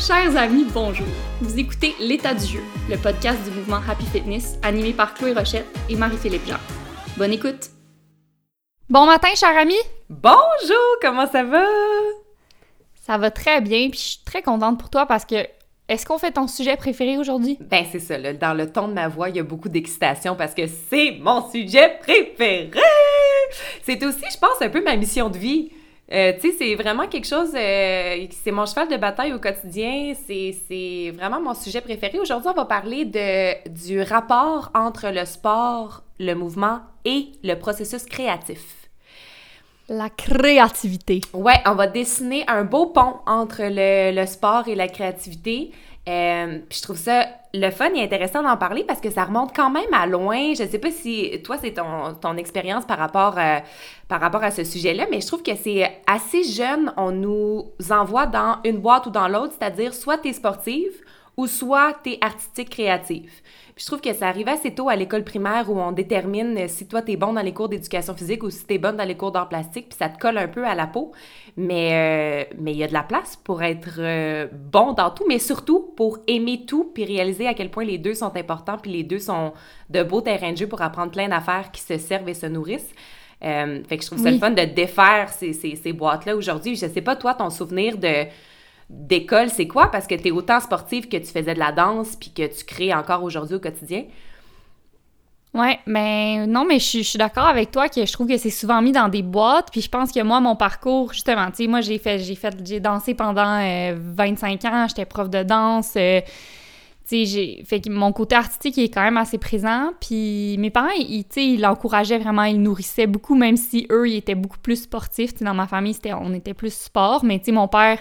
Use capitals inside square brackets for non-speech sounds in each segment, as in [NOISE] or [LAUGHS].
Chers amis, bonjour. Vous écoutez L'état du jeu, le podcast du mouvement Happy Fitness animé par Chloé Rochette et Marie-Philippe Jean. Bonne écoute. Bon matin, chers amis. Bonjour, comment ça va? Ça va très bien, puis je suis très contente pour toi parce que est-ce qu'on fait ton sujet préféré aujourd'hui? Ben c'est ça, là, dans le ton de ma voix, il y a beaucoup d'excitation parce que c'est mon sujet préféré! C'est aussi, je pense, un peu ma mission de vie. Euh, tu sais, c'est vraiment quelque chose, euh, c'est mon cheval de bataille au quotidien, c'est vraiment mon sujet préféré. Aujourd'hui, on va parler de, du rapport entre le sport, le mouvement et le processus créatif. La créativité. Ouais, on va dessiner un beau pont entre le, le sport et la créativité. Euh, je trouve ça le fun et intéressant d'en parler parce que ça remonte quand même à loin. Je sais pas si toi, c'est ton, ton expérience par rapport, euh, par rapport à ce sujet-là, mais je trouve que c'est assez jeune. On nous envoie dans une boîte ou dans l'autre, c'est-à-dire soit tu es sportive ou soit tu es artistique créative je trouve que ça arrive assez tôt à l'école primaire où on détermine si toi, tu es bon dans les cours d'éducation physique ou si tu es bonne dans les cours d'art plastique, puis ça te colle un peu à la peau. Mais euh, mais il y a de la place pour être euh, bon dans tout, mais surtout pour aimer tout, puis réaliser à quel point les deux sont importants, puis les deux sont de beaux terrains de jeu pour apprendre plein d'affaires qui se servent et se nourrissent. Euh, fait que je trouve ça le fun de défaire ces, ces, ces boîtes-là aujourd'hui. Je sais pas, toi, ton souvenir de d'école, c'est quoi? Parce que tu es autant sportive que tu faisais de la danse puis que tu crées encore aujourd'hui au quotidien. Ouais, mais non, mais je, suis d'accord avec toi que je trouve que c'est souvent mis dans des boîtes. Puis je pense que moi, mon parcours, justement, tu sais, moi, j'ai fait, j'ai dansé pendant 25 euh, ans, j'étais prof de danse. Euh, tu sais, j'ai fait mon côté artistique est quand même assez présent. Puis mes parents, ils, tu sais, ils l'encourageaient vraiment, ils nourrissaient beaucoup, même si eux, ils étaient beaucoup plus sportifs. Tu sais, dans ma famille, c'était, on était plus sport. Mais tu sais, mon père,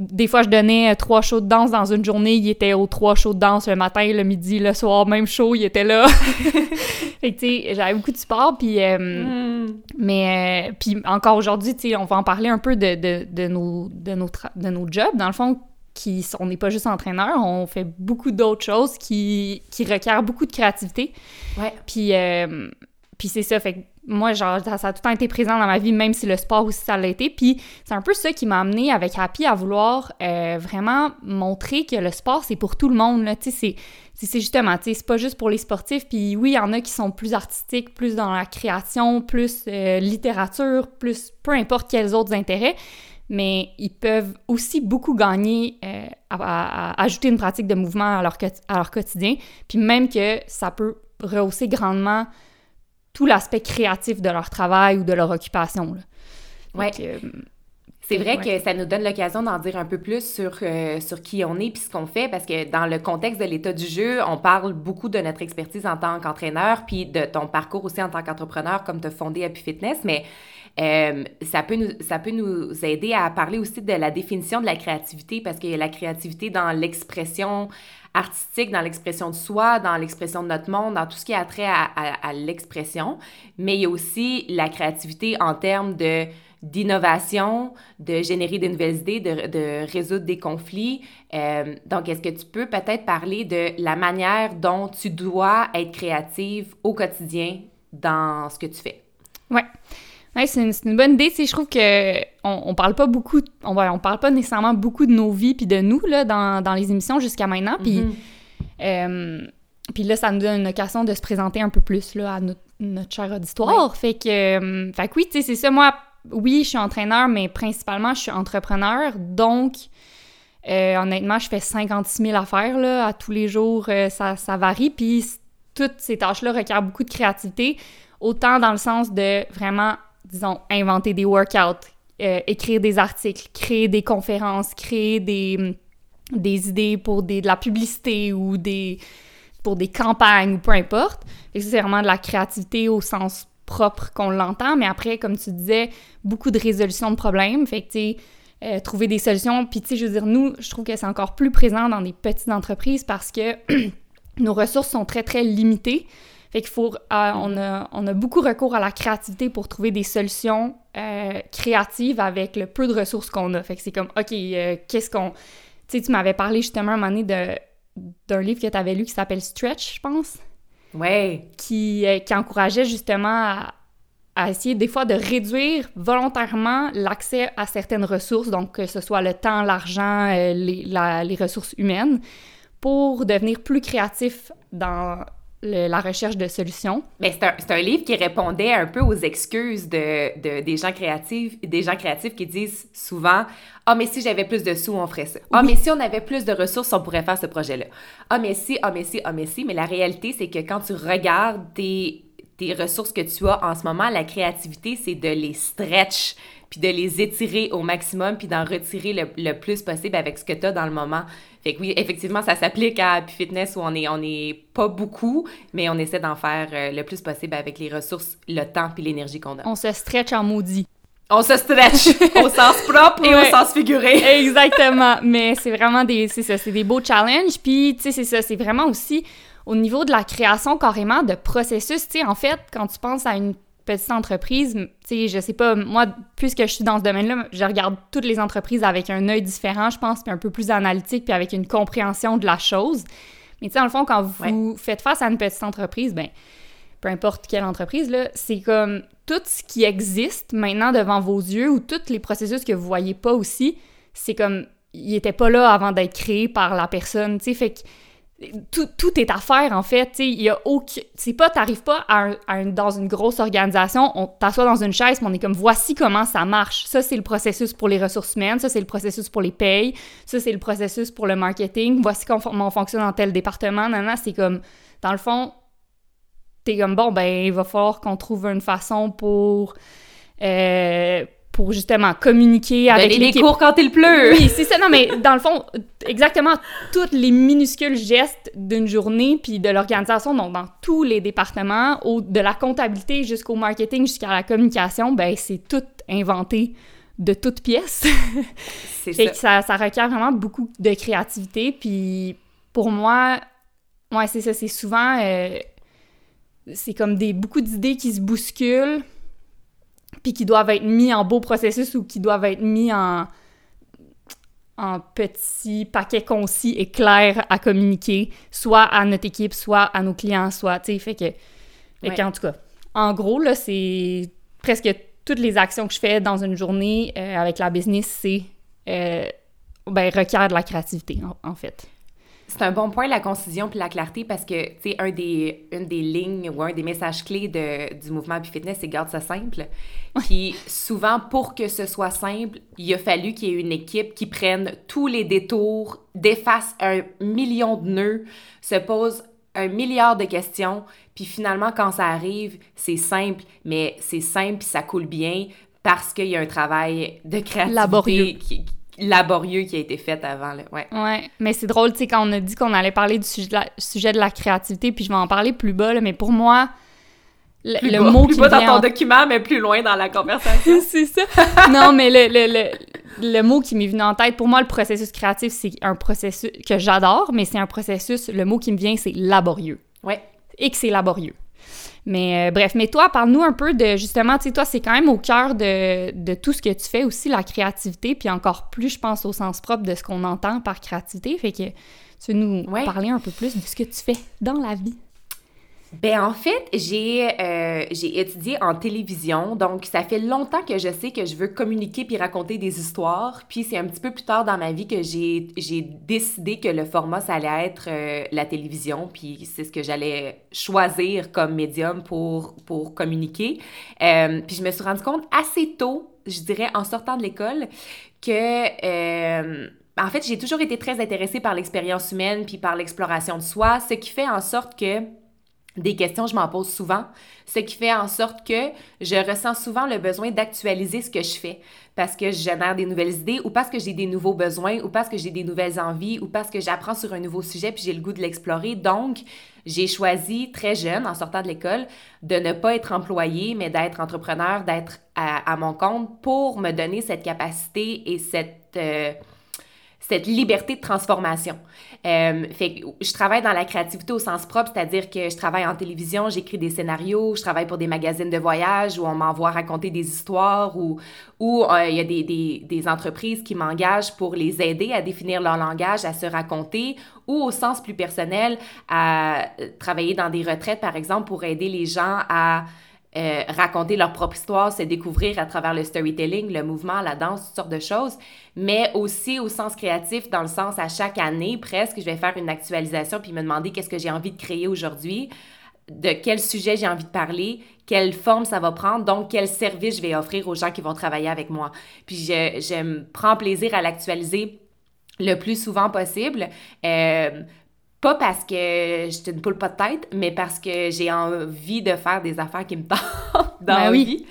des fois, je donnais euh, trois shows de danse dans une journée. Il était aux trois shows de danse le matin, le midi, le soir, même show, il était là. [LAUGHS] fait que, tu sais, j'avais beaucoup de sport. Puis, euh, hmm. mais, euh, puis encore aujourd'hui, tu sais, on va en parler un peu de, de, de nos, de, nos de nos jobs. Dans le fond, qui, on n'est pas juste entraîneur, on fait beaucoup d'autres choses qui, qui requièrent beaucoup de créativité. Ouais. Puis, puis c'est ça, fait moi, genre, ça, a tout le temps été présent dans ma vie, même si le sport aussi, ça l'a été. Puis c'est un peu ça qui m'a amené avec Happy à vouloir euh, vraiment montrer que le sport, c'est pour tout le monde. Tu sais, c'est justement, tu sais, c'est pas juste pour les sportifs. Puis oui, il y en a qui sont plus artistiques, plus dans la création, plus euh, littérature, plus peu importe quels autres intérêts. Mais ils peuvent aussi beaucoup gagner euh, à, ajouter une pratique de mouvement à leur quotidien. Puis même que ça peut rehausser grandement tout l'aspect créatif de leur travail ou de leur occupation. Oui. Euh, c'est vrai que ça nous donne l'occasion d'en dire un peu plus sur, euh, sur qui on est puis ce qu'on fait, parce que dans le contexte de l'état du jeu, on parle beaucoup de notre expertise en tant qu'entraîneur, puis de ton parcours aussi en tant qu'entrepreneur, comme tu as fondé Happy Fitness, mais euh, ça, peut nous, ça peut nous aider à parler aussi de la définition de la créativité, parce qu'il y a la créativité dans l'expression artistique, dans l'expression de soi, dans l'expression de notre monde, dans tout ce qui a trait à, l'expression, mais il y a aussi la créativité en termes de d'innovation, de générer de nouvelles idées, de, de résoudre des conflits. Euh, donc, est-ce que tu peux peut-être parler de la manière dont tu dois être créative au quotidien dans ce que tu fais? Ouais. Ouais, c'est une, bonne idée. je trouve que on, parle pas beaucoup, on, on parle pas nécessairement beaucoup de nos vies puis de nous là, dans, dans les émissions jusqu'à maintenant. Puis, mm-hmm. euh, puis là, ça nous donne une occasion de se présenter un peu plus là, à notre, notre cher auditoire. Fait que, euh, fait que oui, tu sais, c'est ça. Moi, oui, je suis entraîneur, mais principalement, je suis entrepreneur. Donc, euh, honnêtement, je fais 56 000 affaires là, à tous les jours. ça, ça varie. Puis toutes ces tâches-là requièrent beaucoup de créativité, autant dans le sens de vraiment disons, inventer des workouts, euh, écrire des articles, créer des conférences, créer des, des idées pour de la publicité ou des, pour des campagnes ou peu importe. C'est vraiment de la créativité au sens propre qu'on l'entend, mais après, comme tu disais, beaucoup de résolution de problèmes. Fait que, tu euh, trouver des solutions. Puis, tu sais, je veux dire, nous, je trouve que c'est encore plus présent dans des petites entreprises parce que [CLEARS THROAT] nos ressources sont très, très limitées. Fait qu'il faut, euh, on, a, on, a, beaucoup recours à la créativité pour trouver des solutions euh, créatives avec le peu de ressources qu'on a. Fait que c'est comme, OK, euh, qu'est-ce qu'on... Tu sais, tu m'avais parlé justement à un moment donné d'un livre que tu avais lu qui s'appelle Stretch, je pense. Ouais. Qui, qui encourageait justement à, à essayer des fois de réduire volontairement l'accès à certaines ressources, donc que ce soit le temps, l'argent, les, les, ressources humaines, pour devenir plus créatif dans la recherche de solutions. Mais c'est un, un, livre qui répondait un peu aux excuses de, de, des gens créatifs, des gens créatifs qui disent souvent ah mais si j'avais plus de sous on ferait ça. Ah mais si on avait plus de ressources on pourrait faire ce projet-là. Ah mais si, ah mais si, ah mais si. Mais la réalité c'est que quand tu regardes tes, tes ressources que tu as en ce moment, la créativité c'est de les stretch puis de les étirer au maximum, puis d'en retirer le, le, plus possible avec ce que tu as dans le moment. Fait que oui, effectivement, ça s'applique à Happy Fitness où on est, on est pas beaucoup, mais on essaie d'en faire euh, le plus possible avec les ressources, le temps puis l'énergie qu'on a. On se stretch en maudit. On se stretch au [LAUGHS] sens propre et au sens figuré. Exactement. Mais c'est vraiment des, c'est ça, c'est des beaux challenges. Puis, tu sais, c'est ça, c'est vraiment aussi au niveau de la création carrément de processus. Tu sais, en fait, quand tu penses à une petite entreprise, tu sais, je sais pas, moi, puisque je suis dans ce domaine-là, je regarde toutes les entreprises avec un œil différent, je pense, puis un peu plus analytique, puis avec une compréhension de la chose. Mais tu sais, dans le fond, quand vous faites face à une petite entreprise, ben peu importe quelle entreprise, là, c'est comme tout ce qui existe maintenant devant vos yeux ou tous les processus que vous voyez pas aussi, c'est comme, il était pas là avant d'être créé par la personne, tu sais, fait que tout, tout, est à faire, en fait. Il y aucun... Pas, t'arrives pas à, dans une grosse organisation, on t'assoit dans une chaise, mais on est comme, voici comment ça marche. Ça, c'est le processus pour les ressources humaines, ça, c'est le processus pour les payes, ça, c'est le processus pour le marketing, voici comment on fonctionne dans tel département. Nanana, c'est comme, dans le fond, t'es comme, bon, ben, il va falloir qu'on trouve une façon pour... Euh, pour justement communiquer avec les cours quand il pleut. Oui, c'est ça. Non, mais dans le fond, exactement tous les minuscules gestes d'une journée puis de l'organisation, donc dans tous les départements, au, de la comptabilité jusqu'au marketing, jusqu'à la communication, ben c'est tout inventé de toutes pièces. [LAUGHS] c'est ça. ça. ça. requiert vraiment beaucoup de créativité. Puis pour moi, ouais, c'est ça. C'est souvent... Euh, c'est comme des beaucoup d'idées qui se bousculent puis qui doivent être mis en beau processus ou qui doivent être mis en, en petits paquets concis et clairs à communiquer, soit à notre équipe, soit à nos clients, soit, tu sais, fait que... en tout cas, en gros, là, c'est presque toutes les actions que je fais dans une journée euh, avec la business, c'est... Euh, ben, requiert de la créativité, en fait. C'est un bon point, la concision puis la clarté, parce que, tu sais, un des, une des lignes ou un des messages clés de, du mouvement Fitness, c'est garde ça simple. Puis souvent, pour que ce soit simple, il a fallu qu'il y ait une équipe qui prenne tous les détours, défasse un million de nœuds, se pose un milliard de questions, puis finalement, quand ça arrive, c'est simple, mais c'est simple puis ça coule bien parce qu'il y a un travail de créativité Laborieux. qui, laborieux qui a été fait avant. Là. Ouais. ouais. Mais c'est drôle, tu sais, quand on a dit qu'on allait parler du sujet de, la, sujet de la créativité, puis je vais en parler plus bas, là, mais pour moi, le, mot plus qui bas dans ton document, mais plus loin dans la conversation. [LAUGHS] c'est ça. non, mais le, le, le, mot qui m'est venu en tête, pour moi, le processus créatif, c'est un processus que j'adore, mais c'est un processus, le mot qui me vient, c'est laborieux. Ouais. Et que c'est laborieux. Mais euh, bref, mais toi, parle-nous un peu de justement, tu sais, toi, c'est quand même au cœur de, de, tout ce que tu fais aussi, la créativité, puis encore plus, je pense, au sens propre de ce qu'on entend par créativité. Fait que tu veux nous parler un peu plus de ce que tu fais dans la vie? Ben en fait, j'ai euh, j'ai étudié en télévision, donc ça fait longtemps que je sais que je veux communiquer puis raconter des histoires. Puis c'est un petit peu plus tard dans ma vie que j'ai décidé que le format ça allait être euh, la télévision, puis c'est ce que j'allais choisir comme médium pour pour communiquer. Euh, puis je me suis rendu compte assez tôt, je dirais en sortant de l'école, que en fait j'ai toujours été très intéressée par l'expérience humaine puis par l'exploration de soi, ce qui fait en sorte que des questions, je m'en pose souvent, ce qui fait en sorte que je ressens souvent le besoin d'actualiser ce que je fais parce que je génère des nouvelles idées ou parce que j'ai des nouveaux besoins ou parce que j'ai des nouvelles envies ou parce que j'apprends sur un nouveau sujet puis j'ai le goût de l'explorer. Donc, j'ai choisi très jeune, en sortant de l'école, de ne pas être employée, mais d'être entrepreneur, d'être à, mon compte pour me donner cette capacité et cette... Euh, cette liberté de transformation. Euh, fait que je travaille dans la créativité au sens propre, c'est-à-dire que je travaille en télévision, j'écris des scénarios, je travaille pour des magazines de voyage où on m'envoie raconter des histoires ou où euh, il y a des, entreprises qui m'engagent pour les aider à définir leur langage, à se raconter ou au sens plus personnel, à travailler dans des retraites, par exemple, pour aider les gens à euh, raconter leur propre histoire, se découvrir à travers le storytelling, le mouvement, la danse, toutes sortes de choses, mais aussi au sens créatif, dans le sens à chaque année presque, je vais faire une actualisation puis me demander qu'est-ce que j'ai envie de créer aujourd'hui, de quel sujet j'ai envie de parler, quelle forme ça va prendre, donc quel service je vais offrir aux gens qui vont travailler avec moi. Puis je, prends plaisir à l'actualiser le plus souvent possible. Euh, pas parce que je suis une poule pas de tête, mais parce que j'ai envie de faire des affaires qui me [LAUGHS] tentent dans ben la vie.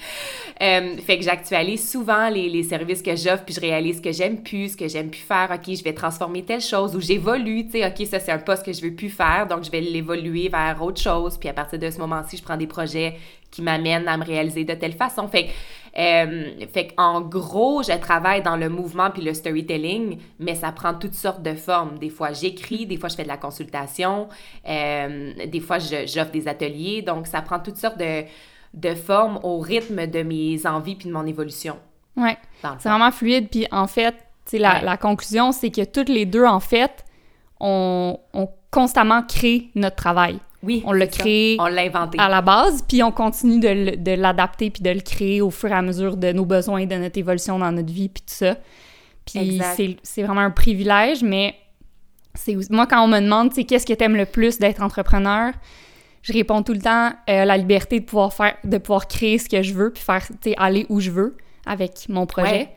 Euh, fait que j'actualise souvent les, les services que j'offre, puis je réalise ce que j'aime plus, ce que j'aime plus faire. OK, je vais transformer telle chose ou j'évolue, tu sais, OK, ça c'est un poste que je veux plus faire, donc je vais l'évoluer vers autre chose. Puis à partir de ce moment-ci, je prends des projets qui m'amènent à me réaliser de telle façon. Fait que euh, fait en gros, je travaille dans le mouvement puis le storytelling, mais ça prend toutes sortes de formes. Des fois, j'écris, des fois, je fais de la consultation, euh, des fois, j'offre des ateliers. Donc, ça prend toutes sortes de, de formes au rythme de mes envies puis de mon évolution. Ouais. C'est vraiment fluide. Puis en fait, la, la conclusion, c'est que toutes les deux, en fait, on, on constamment crée notre travail. Oui, on l'a créé on l'a inventé à la base, puis on continue de, l'adapter puis de le créer au fur et à mesure de nos besoins, de notre évolution dans notre vie puis tout ça. Puis c'est vraiment un privilège, mais c'est moi quand on me demande, tu qu'est-ce que t'aimes le plus d'être entrepreneur, je réponds tout le temps euh, la liberté de pouvoir faire, de pouvoir créer ce que je veux puis faire, tu aller où je veux avec mon projet.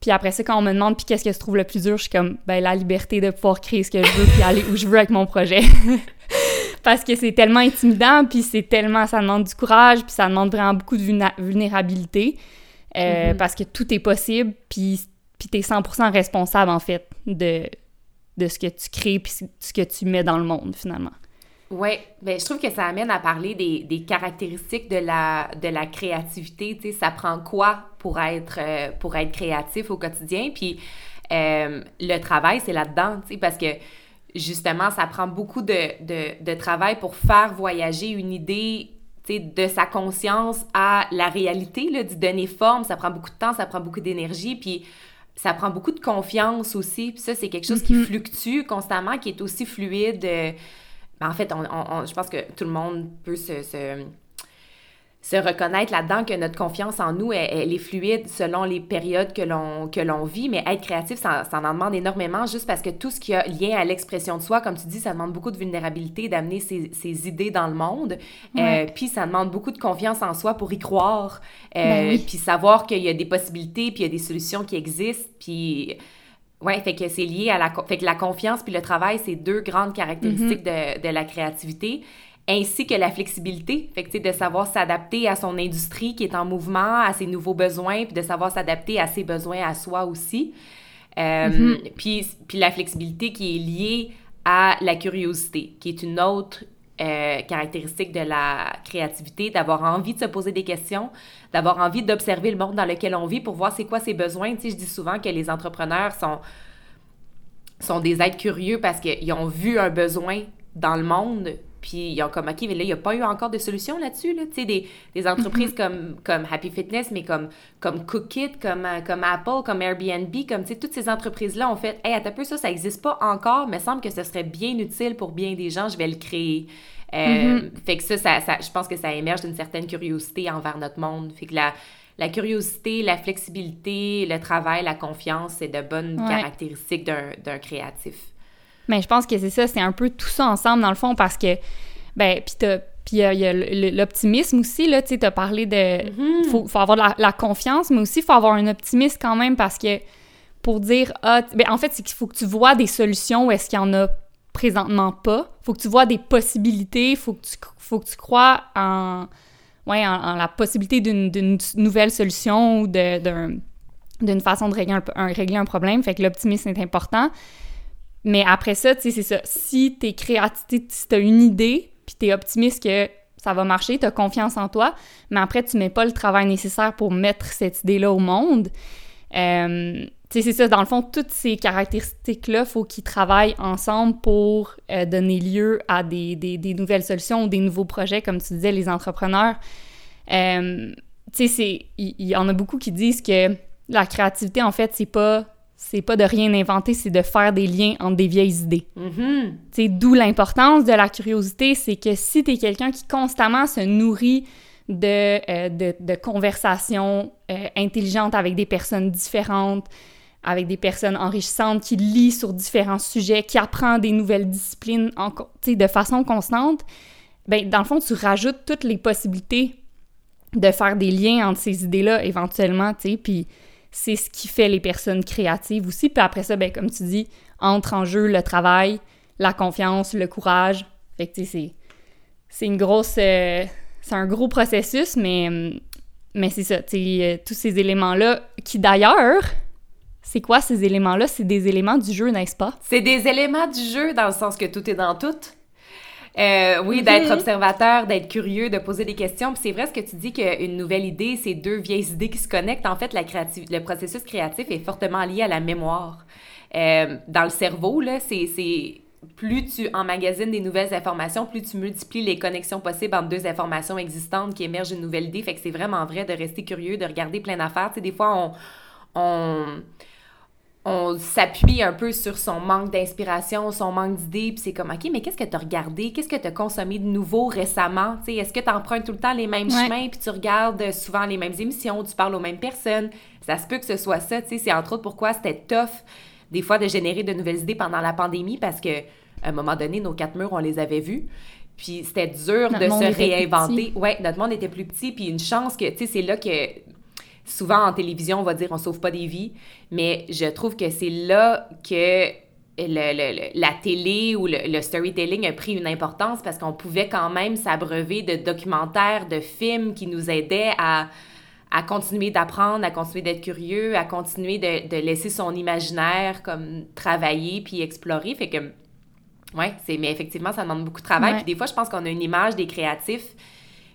Puis après ça, quand on me demande puis qu'est-ce que je trouve le plus dur, je suis comme ben la liberté de pouvoir créer ce que je veux puis aller où je veux avec mon projet. [LAUGHS] parce que c'est tellement intimidant, puis c'est tellement, ça demande du courage, puis ça demande vraiment beaucoup de vulnérabilité, euh, mm-hmm. parce que tout est possible, puis, puis t'es 100% responsable, en fait, de, de ce que tu crées, puis ce que tu mets dans le monde, finalement. Oui, ben, je trouve que ça amène à parler des, des caractéristiques de la, de la créativité. Tu sais, ça prend quoi pour être, euh, pour être créatif au quotidien? Puis euh, le travail, c'est là-dedans, tu sais, parce que justement, ça prend beaucoup de, travail pour faire voyager une idée de sa conscience à la réalité, d'y donner forme. Ça prend beaucoup de temps, ça prend beaucoup d'énergie, puis ça prend beaucoup de confiance aussi. Puis ça, c'est quelque chose qui mm-hmm. fluctue constamment, qui est aussi fluide. Ben, en fait, je pense que tout le monde peut se se reconnaître là-dedans que notre confiance en nous, elle, est fluide selon les périodes que l'on, que l'on vit, mais être créatif, ça, ça, en demande énormément juste parce que tout ce qui a lien à l'expression de soi, comme tu dis, ça demande beaucoup de vulnérabilité, d'amener ses, ses idées dans le monde, euh, puis ça demande beaucoup de confiance en soi pour y croire, euh, ben puis savoir qu'il y a des possibilités, puis il y a des solutions qui existent, puis... Ouais, fait que c'est lié à la... Fait que la confiance puis le travail, c'est deux grandes caractéristiques mm-hmm. de, de la créativité ainsi que la flexibilité, fait que, de savoir s'adapter à son industrie qui est en mouvement, à ses nouveaux besoins, puis de savoir s'adapter à ses besoins à soi aussi. Euh, mm-hmm. puis, puis la flexibilité qui est liée à la curiosité, qui est une autre euh, caractéristique de la créativité, d'avoir envie de se poser des questions, d'avoir envie d'observer le monde dans lequel on vit pour voir c'est quoi ses besoins. Tu sais, je dis souvent que les entrepreneurs sont, sont des êtres curieux parce qu'ils ont vu un besoin dans le monde, puis ils ont comme, OK, mais là, il n'y a pas eu encore de solution là-dessus. Là. Tu sais, des, des entreprises comme, comme Happy Fitness, mais comme, comme Cookit, comme, euh, comme Apple, comme Airbnb, comme, tu sais, toutes ces entreprises-là ont fait, hey, un peu, ça, ça n'existe pas encore, mais semble que ce serait bien utile pour bien des gens, je vais le créer. Euh, mm-hmm. Fait que ça, ça, ça, je pense que ça émerge d'une certaine curiosité envers notre monde. Fait que la, la curiosité, la flexibilité, le travail, la confiance, c'est de bonnes caractéristiques d'un créatif. Mais je pense que c'est ça, c'est un peu tout ça ensemble, dans le fond, parce que, ben, puis puis il y a, l'optimisme aussi, là, tu sais, as parlé de... Mm-hmm. faut, faut, avoir la, la, confiance, mais aussi, il faut avoir un optimisme quand même, parce que pour dire, ah, ben, en fait, c'est qu'il faut que tu vois des solutions où est-ce qu'il y en a présentement pas. faut que tu vois des possibilités, faut que tu, faut que tu crois en, ouais, en, la possibilité d'une nouvelle solution ou d'une façon de régler un, régler un problème. Fait que l'optimisme est important. Mais après ça, tu sais, c'est ça. Si t'es créatif, si t'as une idée, puis t'es optimiste que ça va marcher, t'as confiance en toi, mais après, tu mets pas le travail nécessaire pour mettre cette idée-là au monde. Euh, tu sais, c'est ça. Dans le fond, toutes ces caractéristiques-là, faut qu'ils travaillent ensemble pour euh, donner lieu à des, des, nouvelles solutions ou des nouveaux projets, comme tu disais, les entrepreneurs. Euh, tu sais, il y, y, en a beaucoup qui disent que la créativité, en fait, c'est pas c'est pas de rien inventer, c'est de faire des liens entre des vieilles idées. Mm-hmm. D'où l'importance de la curiosité, c'est que si tu es quelqu'un qui constamment se nourrit de, de, de conversations intelligentes avec des personnes différentes, avec des personnes enrichissantes, qui lit sur différents sujets, qui apprend des nouvelles disciplines en, de façon constante, ben, dans le fond, tu rajoutes toutes les possibilités de faire des liens entre ces idées-là éventuellement, tu sais, puis c'est ce qui fait les personnes créatives aussi. Puis après ça, ben, comme tu dis, entre en jeu le travail, la confiance, le courage. Fait que, tu sais, c'est une grosse... Euh, c'est un gros processus, mais, mais c'est ça, tu sais, euh, tous ces éléments-là qui, d'ailleurs, c'est quoi ces éléments-là? C'est des éléments du jeu, n'est-ce pas? C'est des éléments du jeu dans le sens que tout est dans tout. Euh, oui, d'être mhm. observateur, d'être curieux, de poser des questions. Puis c'est vrai ce que tu dis qu'une nouvelle idée, c'est deux vieilles idées qui se connectent. En fait, la le processus créatif est fortement lié à la mémoire. Euh, dans le cerveau, là, c'est plus tu emmagasines des nouvelles informations, plus tu multiplies les connexions possibles entre deux informations existantes qui émergent d'une nouvelle idée. Fait que c'est vraiment vrai de rester curieux, de regarder plein d'affaires. Tu sais, des fois, on, on on s'appuie un peu sur son manque d'inspiration, son manque d'idées, puis c'est comme, OK, mais qu'est-ce que tu as regardé? Qu'est-ce que tu as consommé de nouveau récemment? Est-ce que tu empruntes tout le temps les mêmes chemins, puis tu regardes souvent les mêmes émissions, tu parles aux mêmes personnes? Ça se peut que ce soit ça, tu sais. C'est entre autres pourquoi c'était tough, des fois, de générer de nouvelles idées pendant la pandémie, parce que à un moment donné, nos quatre murs, on les avait vus. Puis c'était dur de se réinventer. Ouais, notre monde était plus petit, puis une chance que, tu sais, c'est là que souvent en télévision, on va dire on sauve pas des vies, mais je trouve que c'est là que la télé ou le, storytelling a pris une importance parce qu'on pouvait quand même s'abreuver de documentaires, de films qui nous aidaient à, à continuer d'apprendre, à continuer d'être curieux, à continuer de, de, laisser son imaginaire comme travailler puis explorer. Fait que, ouais, c'est, mais effectivement, ça demande beaucoup de travail. Puis des fois, je pense qu'on a une image des créatifs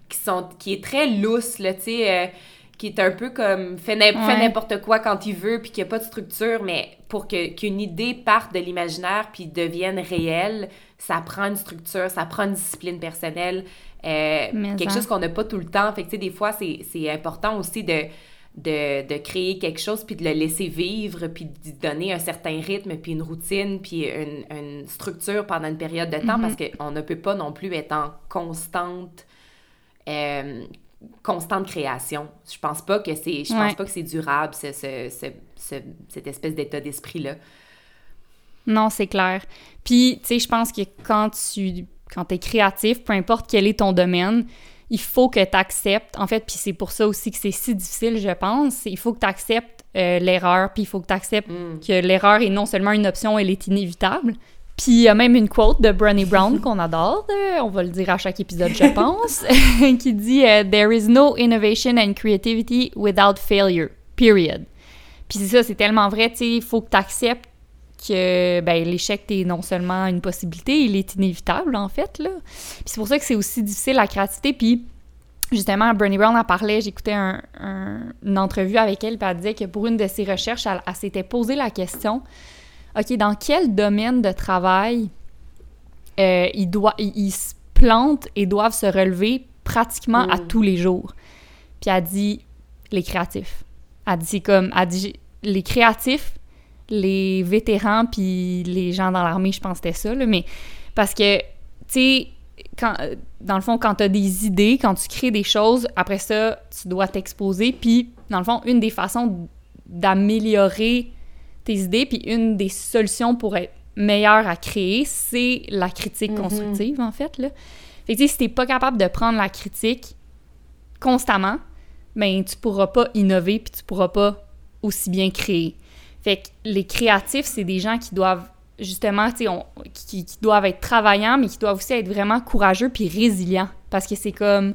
qui, sont, qui est très lousse, là, tu sais. Euh, qui est un peu comme fait n'importe quoi quand il veut puis qu'il n'y a pas de structure mais pour que qu'une idée parte de l'imaginaire puis devienne réelle ça prend une structure ça prend une discipline personnelle euh, quelque chose qu'on n'a pas tout le temps. Fait que des fois c'est important aussi de, de, de créer quelque chose puis de le laisser vivre puis de donner un certain rythme puis une routine puis une, une structure pendant une période de temps parce mm-hmm. qu'on ne peut pas non plus être en constante euh, constante création. Je pense pas que c'est je pense pas que c'est durable ce, ce, ce, cette espèce d'état d'esprit là. Non, c'est clair. Puis, tu sais, je pense que quand tu quand es créatif, peu importe quel est ton domaine, il faut que tu acceptes, en fait, puis c'est pour ça aussi que c'est si difficile, je pense, il faut que tu acceptes euh, l'erreur, puis il faut que tu acceptes mm. que l'erreur est non seulement une option, elle est inévitable. Puis il y a même une quote de Brené Brown qu'on adore, on va le dire à chaque épisode, je [LAUGHS] pense, [LAUGHS] qui dit euh, There is no innovation and creativity without failure. Period. Puis c'est ça, c'est tellement vrai, tu sais, il faut que tu acceptes que ben, l'échec est non seulement une possibilité, il est inévitable en fait. Là. Puis c'est pour ça que c'est aussi difficile la créativité. Puis justement, Brené Brown en parlait, j'écoutais un, une entrevue avec elle, puis elle disait que pour une de ses recherches, elle s'était posé la question OK, dans quel domaine de travail euh, ils, doit, ils, se plantent et doivent se relever pratiquement à mm. tous les jours? Puis elle dit les créatifs. Elle dit comme, elle dit les créatifs, les vétérans, puis les gens dans l'armée, je pense que c'était ça, là, mais parce que, tu sais, quand, dans le fond, quand tu as des idées, quand tu crées des choses, après ça, tu dois t'exposer. Puis, dans le fond, une des façons d'améliorer tes idées. Puis une des solutions pour être meilleur à créer, c'est la critique mm-hmm. constructive, en fait. Là. Fait que si t'es pas capable de prendre la critique constamment, ben tu pourras pas innover puis tu pourras pas aussi bien créer. Fait que les créatifs, c'est des gens qui doivent justement, tu sais, qui, qui, doivent être travaillants, mais qui doivent aussi être vraiment courageux puis résilients. Parce que c'est comme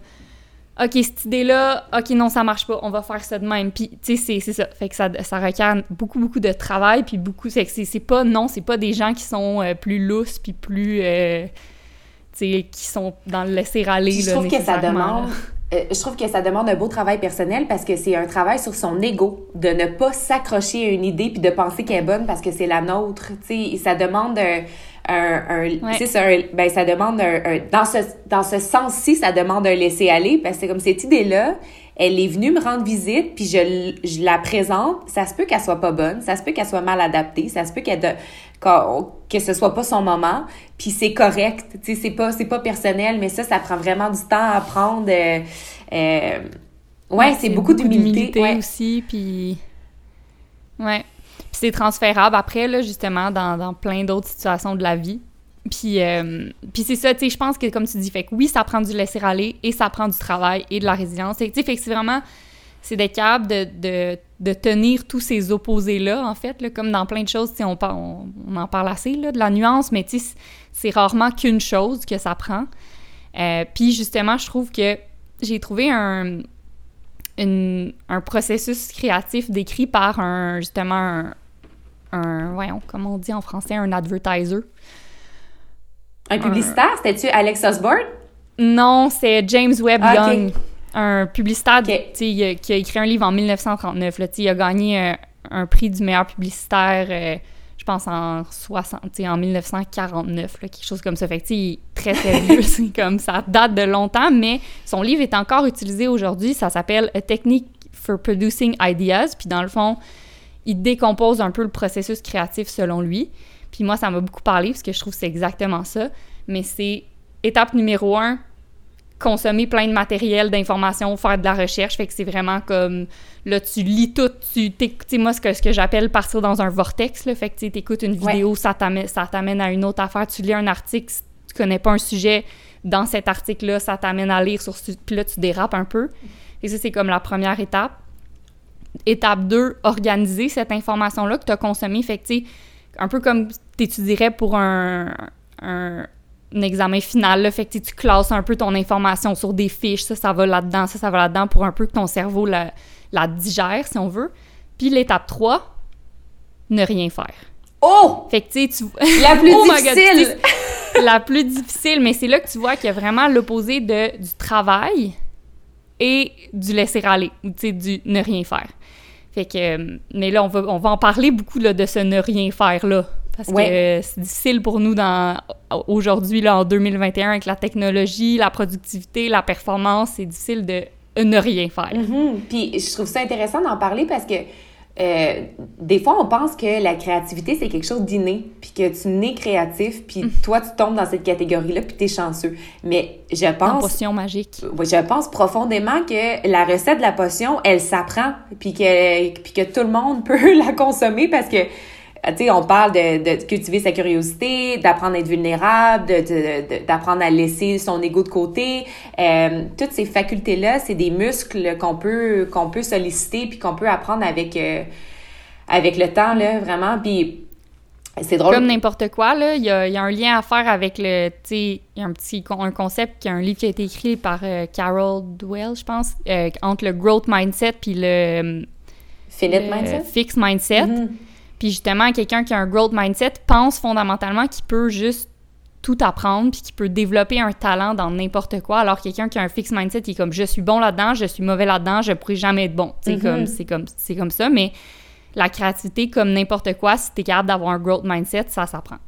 OK, cette idée-là, OK, non, ça marche pas, on va faire ça de même. Puis, tu sais, c'est ça. Fait que ça, ça, requiert beaucoup, beaucoup de travail, puis beaucoup... C'est c'est pas... Non, c'est pas des gens qui sont euh, plus lousses, puis plus... Euh, tu sais, qui sont dans le laisser-aller, Je trouve que ça demande... Euh, je trouve que ça demande un beau travail personnel parce que c'est un travail sur son ego, de ne pas s'accrocher à une idée puis de penser qu'elle est bonne parce que c'est la nôtre. Tu sais, ça demande un, un, un ben, ça demande un, dans ce, dans ce sens-ci, ça demande un laisser-aller parce que c'est comme cette idée-là, elle est venue me rendre visite, puis je, je la présente, ça se peut qu'elle soit pas bonne, ça se peut qu'elle soit mal adaptée, ça se peut qu'elle de, que, ce soit pas son moment, puis c'est correct, tu sais, c'est pas, c'est pas personnel, mais ça, ça prend vraiment du temps à apprendre. Euh, euh, ouais, c'est beaucoup, d'humilité. Ouais. aussi, puis... Ouais. C'est transférable après, là, justement, dans, plein d'autres situations de la vie. Puis, euh, puis c'est ça, tu sais, je pense que, comme tu dis, fait que oui, ça prend du laisser-aller et ça prend du travail et de la résilience. Tu sais, fait que c'est vraiment... C'est d'être capable de, de, de, tenir tous ces opposés-là, en fait, là, comme dans plein de choses, on, on, on en parle assez, là, de la nuance, mais tu sais, c'est rarement qu'une chose que ça prend. Euh, puis justement, je trouve que j'ai trouvé un, un processus créatif décrit par un, justement, un, un, voyons, comment on dit en français, un advertiser. Un publicitaire? C'était-tu Alex Osborne? Non, c'est James Webb ah, Young. Un publicitaire qui, a, qui, a, écrit un livre en 1939. Là, il a gagné un, prix du meilleur publicitaire, euh, je pense, en, 60, en 1949, quelque chose comme ça. Fait que, il est très sérieux. [LAUGHS] c'est comme ça date de longtemps, mais son livre est encore utilisé aujourd'hui. Ça s'appelle A Technique for Producing Ideas. Puis dans le fond, il décompose un peu le processus créatif selon lui. Puis moi, ça m'a beaucoup parlé parce que je trouve que c'est exactement ça. Mais c'est étape numéro un, consommer plein de matériel, d'informations, faire de la recherche. Fait que c'est vraiment comme, là, tu lis tout, tu sais, moi, ce que, ce que j'appelle partir dans un vortex, là. Fait que tu écoutes une vidéo, ça t'amène à une autre affaire. Tu lis un article, si tu connais pas un sujet, dans cet article-là, ça t'amène à lire sur ce... Puis là, tu dérapes un peu. Et ça, c'est comme la première étape. Étape 2, organiser cette information-là que tu as consommée. Fait que, un peu comme tu étudierais pour un, un, examen final. Là, fait que tu classes un peu ton information sur des fiches. Ça, ça va là-dedans, ça, ça va là-dedans pour un peu que ton cerveau la, la digère, si on veut. Puis l'étape 3, ne rien faire. Oh! Fait que tu... La plus [LAUGHS] oh difficile! la plus difficile, mais c'est là que tu vois qu'il y a vraiment l'opposé de du travail et du laisser aller, tu sais, du ne rien faire. Fait que, euh, mais là, on va, on va en parler beaucoup là, de ce ne rien faire là. Parce que c'est difficile pour nous dans, aujourd'hui, là, en 2021, avec la technologie, la productivité, la performance, c'est difficile de ne rien faire. Mm-hmm. Puis je trouve ça intéressant d'en parler parce que euh, des fois, on pense que la créativité, c'est quelque chose d'inné, puis que tu nais créatif, puis mm. toi, tu tombes dans cette catégorie-là, puis tu es chanceux. Mais je pense... Potion magique. Je pense profondément que la recette de la potion, elle s'apprend, puis que, puis que tout le monde [LAUGHS] peut la consommer parce que tu sais, on parle de, cultiver sa curiosité, d'apprendre à être vulnérable, d'apprendre à laisser son ego de côté. Euh, toutes ces facultés-là, c'est des muscles qu'on peut, qu'on peut solliciter puis qu'on peut apprendre avec, euh, avec le temps, là, vraiment. Puis c'est drôle. Comme n'importe quoi, là, il y a, y a, un lien à faire avec le, tu sais, il y a un petit un concept, qui a un livre qui a été écrit par euh, Carol Dwell, je pense, entre le growth mindset puis le... Finite mindset? Fixed mindset. Mm-hmm. Puis justement, quelqu'un qui a un growth mindset pense fondamentalement qu'il peut juste tout apprendre puis qu'il peut développer un talent dans n'importe quoi alors quelqu'un qui a un fixed mindset qui est comme je suis bon là-dedans, je suis mauvais là-dedans, je pourrais jamais être bon. C'est comme mm-hmm. c'est comme c'est comme ça mais la créativité comme n'importe quoi, si tu es capable d'avoir un growth mindset, ça s'apprend.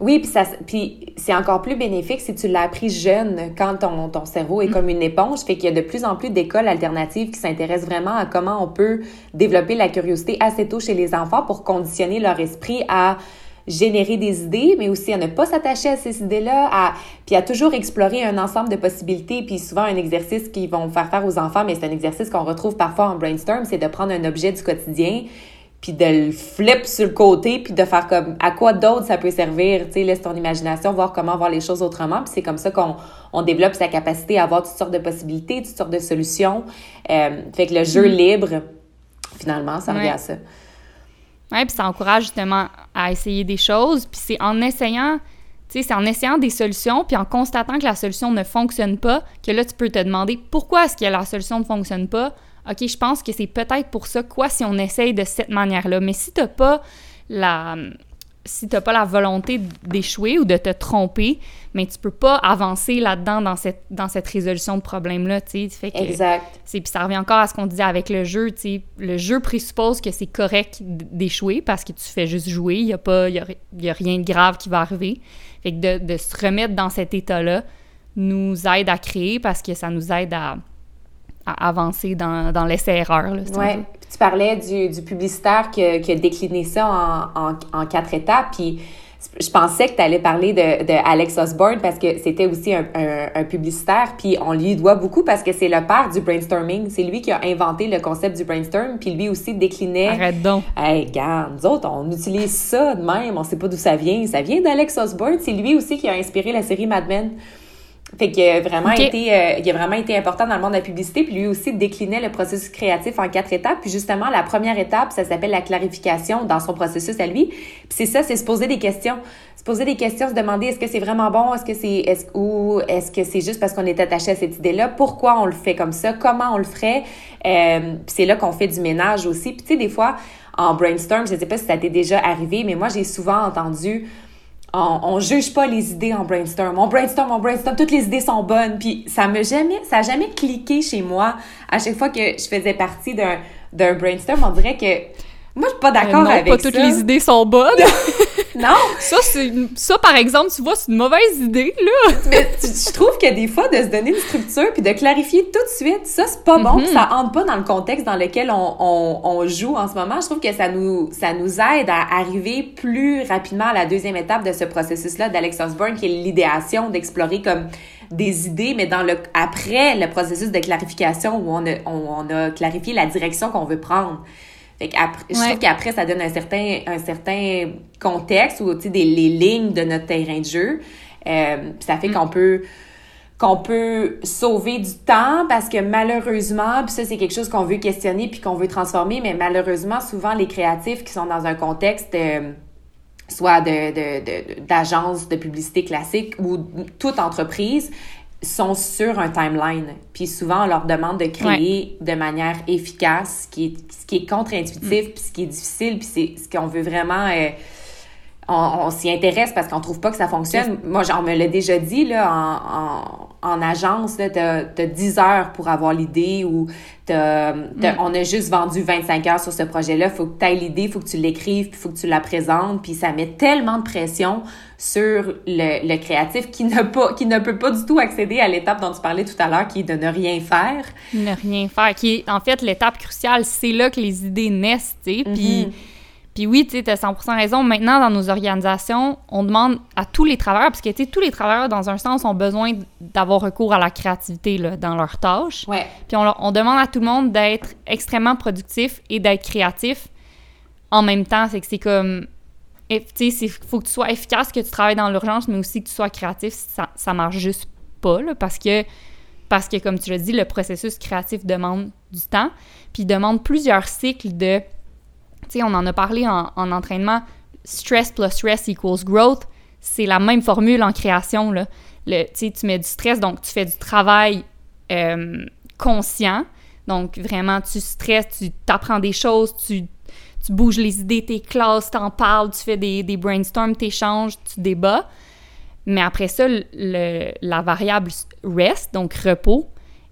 Oui, puis, ça, puis c'est encore plus bénéfique si tu l'as appris jeune, quand ton, ton cerveau est mm. comme une éponge. Fait qu'il y a de plus en plus d'écoles alternatives qui s'intéressent vraiment à comment on peut développer la curiosité assez tôt chez les enfants pour conditionner leur esprit à générer des idées, mais aussi à ne pas s'attacher à ces idées-là, à, puis à toujours explorer un ensemble de possibilités. Puis souvent, un exercice qu'ils vont faire faire aux enfants, mais c'est un exercice qu'on retrouve parfois en brainstorm, c'est de prendre un objet du quotidien, puis de le flip sur le côté, puis de faire comme à quoi d'autre ça peut servir, tu sais, laisse ton imagination voir comment voir les choses autrement, puis c'est comme ça qu'on on développe sa capacité à avoir toutes sortes de possibilités, toutes sortes de solutions. Euh, fait que le jeu mm. libre, finalement, ça revient à ça. Oui, puis ça encourage justement à essayer des choses, puis c'est en essayant, tu sais, c'est en essayant des solutions, puis en constatant que la solution ne fonctionne pas, que là, tu peux te demander pourquoi est-ce que la solution ne fonctionne pas, OK, je pense que c'est peut-être pour ça, quoi, si on essaye de cette manière-là. Mais si tu n'as pas la si t'as pas la volonté d'échouer ou de te tromper, mais tu peux pas avancer là-dedans dans cette, dans cette résolution de problème-là, tu sais. Exact. Puis ça revient encore à ce qu'on disait avec le jeu, tu sais. Le jeu présuppose que c'est correct d'échouer parce que tu fais juste jouer, il y a pas, y a, y a, rien de grave qui va arriver. Fait que de, de se remettre dans cet état-là nous aide à créer parce que ça nous aide à à avancer dans, dans l'essai-erreur. Oui, tu parlais du, du publicitaire qui a, qui a, décliné ça en, en, en quatre étapes, puis je pensais que tu allais parler de, de, Alex Osborne parce que c'était aussi un, un, publicitaire, puis on lui doit beaucoup parce que c'est le père du brainstorming. C'est lui qui a inventé le concept du brainstorm, puis lui aussi déclinait. Arrête donc. Hey, regarde, nous autres, on utilise ça de même, on sait pas d'où ça vient. Ça vient d'Alex Osborne, c'est lui aussi qui a inspiré la série Mad Men. Fait qu'il a vraiment été, euh, il a vraiment été important dans le monde de la publicité. Puis lui aussi déclinait le processus créatif en quatre étapes. Puis justement, la première étape, ça s'appelle la clarification dans son processus à lui. Puis c'est ça, c'est se poser des questions. Se poser des questions, se demander est-ce que c'est vraiment bon, est-ce que c'est, est ou est-ce que c'est juste parce qu'on est attaché à cette idée-là, pourquoi on le fait comme ça, comment on le ferait? Euh, puis c'est là qu'on fait du ménage aussi. Puis tu sais, des fois, en brainstorm, je sais pas si ça t'est déjà arrivé, mais moi, j'ai souvent entendu on, juge pas les idées en brainstorm. On brainstorm, on brainstorm, toutes les idées sont bonnes. Puis ça me jamais, ça a jamais cliqué chez moi. À chaque fois que je faisais partie d'un, d'un brainstorm, on dirait que moi, je suis pas d'accord avec ça. pas toutes les idées sont bonnes. [LAUGHS] non. Ça, ça, par exemple, tu vois, c'est une mauvaise idée, là. Mais je trouve que des fois, de se donner une structure puis de clarifier tout de suite, ça, c'est pas bon. Mm-hmm. Ça entre pas dans le contexte dans lequel on, on, on, joue en ce moment. Je trouve que ça nous, ça nous aide à arriver plus rapidement à la deuxième étape de ce processus-là d'Alex Osborne, qui est l'idéation, d'explorer comme des idées, mais dans le après le processus de clarification où on a, on, on a clarifié la direction qu'on veut prendre. Fait qu'après, je trouve qu'après, ça donne un certain, un certain contexte ou, tu sais, des, les lignes de notre terrain de jeu. Euh, ça fait mm. qu'on peut qu'on peut sauver du temps parce que malheureusement, puis ça c'est quelque chose qu'on veut questionner puis qu'on veut transformer, mais malheureusement souvent les créatifs qui sont dans un contexte euh, soit de d'agence de, de, publicité classique ou toute entreprise sont sur un timeline. Puis souvent, on leur demande de créer de manière efficace, ce qui est, ce qui est contre-intuitif, mm. puis ce qui est difficile, puis c'est ce qu'on veut vraiment... Euh, on, s'y intéresse parce qu'on trouve pas que ça fonctionne. Moi, on me l'a déjà dit, là, en, en, en agence, tu as, 10 heures pour avoir l'idée ou t'as, mm. on a juste vendu 25 heures sur ce projet-là. faut que tu aies l'idée, faut que tu l'écrives, puis faut que tu la présentes. Puis ça met tellement de pression sur le, le créatif qui ne, pas, qui ne peut pas du tout accéder à l'étape dont tu parlais tout à l'heure, qui est de ne rien faire. Ne rien faire, qui est en fait l'étape cruciale. C'est là que les idées naissent, tu sais. Puis mm-hmm. Puis oui, tu as 100% raison. Maintenant, dans nos organisations, on demande à tous les travailleurs, parce que tous les travailleurs, dans un sens, ont besoin d'avoir recours à la créativité là, dans leurs tâches. Ouais. Puis on, on, demande à tout le monde d'être extrêmement productif et d'être créatif en même temps. C'est que c'est comme. Tu sais, il faut que tu sois efficace, que tu travailles dans l'urgence, mais aussi que tu sois créatif. Ça, ça marche juste pas, là, parce que, parce que, comme tu l'as dit, le processus créatif demande du temps, puis il demande plusieurs cycles de on en a parlé en, entraînement, stress plus stress equals growth, c'est la même formule en création. Là. Tu mets du stress, donc tu fais du travail euh, conscient. Donc, vraiment, tu stresses, tu t'apprends des choses, tu, tu bouges les idées, tes classes, t'en parles, tu fais des, des brainstorms, t'échanges, tu débats. Mais après ça, le, la variable rest, donc repos,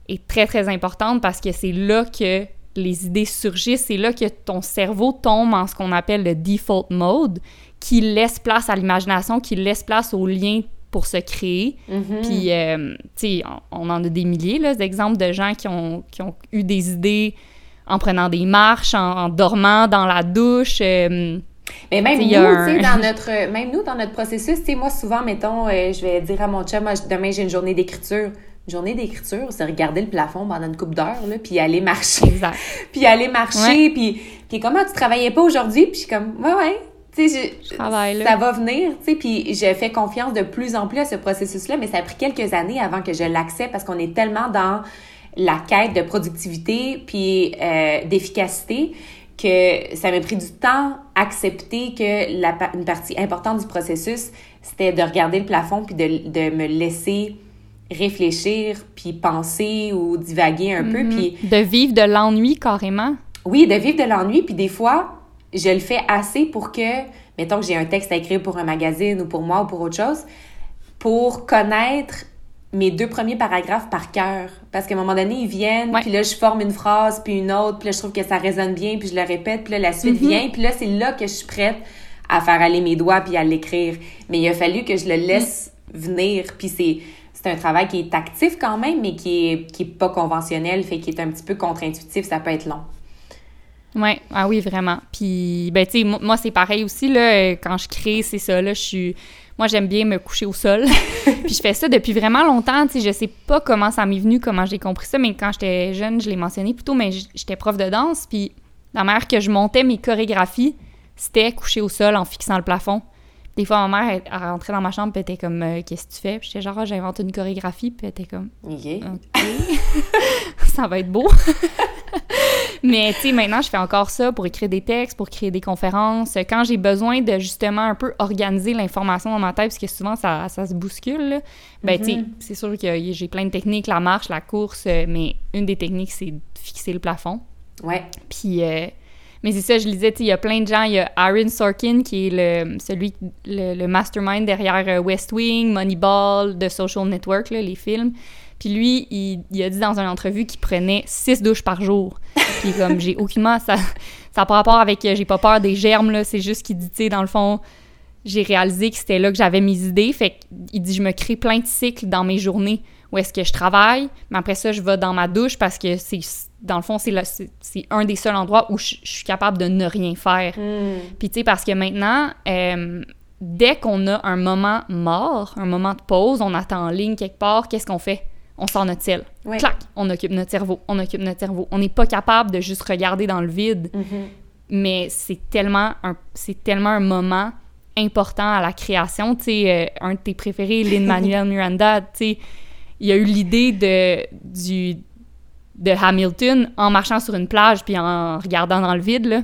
est très, très importante parce que c'est là que les idées surgissent, c'est là que ton cerveau tombe en ce qu'on appelle le default mode, qui laisse place à l'imagination, qui laisse place au lien pour se créer. Mm-hmm. Puis, euh, tu sais, on, en a des milliers, là, d'exemples de gens qui ont, qui ont eu des idées en prenant des marches, en, dormant dans la douche. Euh, mais même nous, dans [LAUGHS] notre, même nous, dans notre processus, tu sais, moi, souvent, mettons, euh, je vais dire à mon chum, demain, j'ai une journée d'écriture journée d'écriture, c'est regarder le plafond pendant une coupe d'heures, là, puis aller marcher. Exact. [LAUGHS] puis aller marcher, puis, puis comment tu travaillais pas aujourd'hui? Puis je suis comme, ouais, ouais, tu sais, ça va venir, tu sais, puis j'ai fait confiance de plus en plus à ce processus-là, mais ça a pris quelques années avant que je l'accepte parce qu'on est tellement dans la quête de productivité puis euh, d'efficacité que ça m'a pris du temps accepter que la, une partie importante du processus, c'était de regarder le plafond puis de, de me laisser réfléchir, puis penser ou divaguer un peu. Mhm. Puis... De vivre de l'ennui carrément. Oui, de vivre de l'ennui, puis des fois, je le fais assez pour que, mettons que j'ai un texte à écrire pour un magazine ou pour moi ou pour autre chose, pour connaître mes deux premiers paragraphes par cœur. Parce qu'à un moment donné, ils viennent, puis là, je forme une phrase, puis une autre, puis là, je trouve que ça résonne bien, puis je le répète, puis là, la suite mhm. vient, puis là, c'est là que je suis prête à faire aller mes doigts puis à l'écrire. Mais il a fallu que je le laisse venir, puis c'est c'est un travail qui est actif quand même, mais qui est, qui est pas conventionnel, fait qui est un petit peu contre-intuitif, ça peut être long. Ouais, ah oui, vraiment. Puis, ben, tu sais, moi, c'est pareil aussi, là, quand je crée, c'est ça, là, je suis... Moi, j'aime bien me coucher au sol. [LAUGHS] puis je fais ça depuis vraiment longtemps, tu sais, je sais pas comment ça m'est venu, comment j'ai compris ça, mais quand j'étais jeune, je l'ai mentionné plutôt, mais j'étais prof de danse, puis la manière que je montais mes chorégraphies, c'était coucher au sol en fixant le plafond. Des fois, ma mère, elle, rentrait dans ma chambre, puis elle était comme euh, Qu'est-ce que tu fais? Puis j'étais genre, ah, j'invente une chorégraphie, puis elle était comme OK. [LAUGHS] ça va être beau. [LAUGHS] Mais tu sais, maintenant, je fais encore ça pour écrire des textes, pour créer des conférences. Quand j'ai besoin de justement un peu organiser l'information dans ma tête, parce que souvent, ça, ça se bouscule, ben tu sais, mm-hmm. c'est sûr que j'ai plein de techniques, la marche, la course, euh, mais une des techniques, c'est de fixer le plafond. Ouais. Puis. Euh, mais c'est ça, je lisais, il y a plein de gens. Il y a Aaron Sorkin, qui est le, celui, le, mastermind derrière euh, West Wing, Moneyball, The Social Network, là, les films. Puis lui, il, a dit dans une entrevue qu'il prenait six douches par jour. [LAUGHS] Puis comme, j'ai aucunement... Ça n'a pas rapport avec euh, j'ai pas peur des germes, là. C'est juste qu'il dit, tu sais, dans le fond, j'ai réalisé que c'était là que j'avais mes idées. Fait qu'il dit, je me crée plein de cycles dans mes journées où est-ce que je travaille. Mais après ça, je vais dans ma douche parce que c'est dans le fond, c'est un des seuls endroits où je, suis capable de ne rien faire. Hmm. Puis, tu sais, parce que maintenant, euh, dès qu'on a un moment mort, un moment de pause, on attend en ligne quelque part, qu'est-ce qu'on fait? On sort notre ciel. Clac! On occupe notre cerveau. On occupe notre cerveau. On n'est pas capable de juste regarder dans le vide. Mm-hmm. Mais c'est tellement, un, tellement un moment important à la création. Tu sais, euh, un de tes préférés, Lin-Manuel [LAUGHS] Miranda, tu sais, il y a eu l'idée de, du, de Hamilton en marchant sur une plage puis en regardant dans le vide. Là.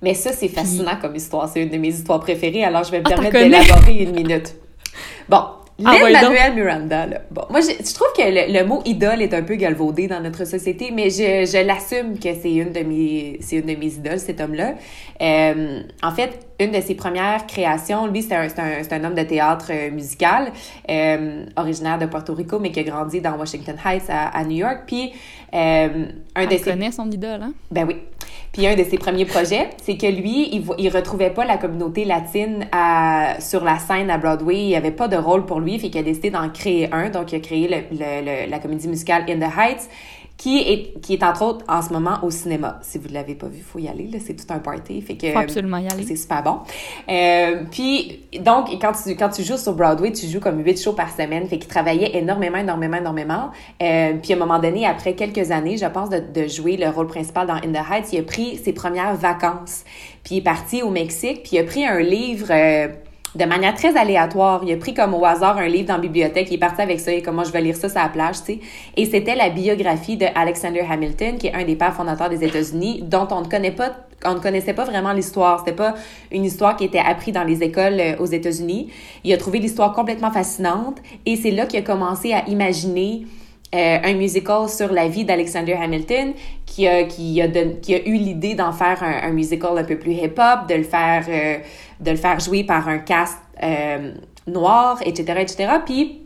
Mais ça, c'est fascinant comme histoire. C'est une de mes histoires préférées, alors je vais me ah, permettre d'élaborer une minute. Bon, ah, Lin-Manuel Miranda, là. Bon, moi, je, trouve que le, mot idole est un peu galvaudé dans notre société, mais je, je l'assume que c'est une de mes, c'est une de mes idoles, cet homme-là. Euh, en fait, une de ses premières créations, lui, c'est un, un, un, homme de théâtre euh, musical, euh, originaire de Porto Rico, mais qui a grandi dans Washington Heights à, à New York. Puis, euh, un de ses... connaît son idole, hein? Ben oui. Puis un de ses premiers projets, c'est que lui, il, il retrouvait pas la communauté latine à, sur la scène à Broadway. Il n'y avait pas de rôle pour lui, fait qu'il a décidé d'en créer un. Donc, il a créé le, le, la comédie musicale In the Heights qui est, qui est entre autres en ce moment au cinéma. Si vous ne l'avez pas vu, il faut y aller. C'est tout un party. Fait que, faut absolument y aller. C'est super bon. Euh, puis, donc, quand tu, quand tu joues sur Broadway, tu joues comme huit shows par semaine. Fait qu'il travaillait énormément, énormément, énormément. Euh, puis, à un moment donné, après quelques années, je pense, de, de, jouer le rôle principal dans In the Heights, il a pris ses premières vacances. Puis, il est parti au Mexique. Puis, il a pris un livre... Euh, de manière très aléatoire. Il a pris comme au hasard un livre dans la bibliothèque, il est parti avec ça et comment je vais lire ça sur la plage, tu sais. Et c'était la biographie de Alexander Hamilton, qui est un des pères fondateurs des États-Unis, dont on ne connaît pas on ne connaissait pas vraiment l'histoire. C'était pas une histoire qui était apprise dans les écoles euh, aux États-Unis. Il a trouvé l'histoire complètement fascinante et c'est là qu'il a commencé à imaginer euh, un musical sur la vie d'Alexander Hamilton qui a, qui a, qui a eu l'idée d'en faire un, un, musical un peu plus hip-hop, de le faire euh, de le faire jouer par un cast euh, noir, etc., etc. Puis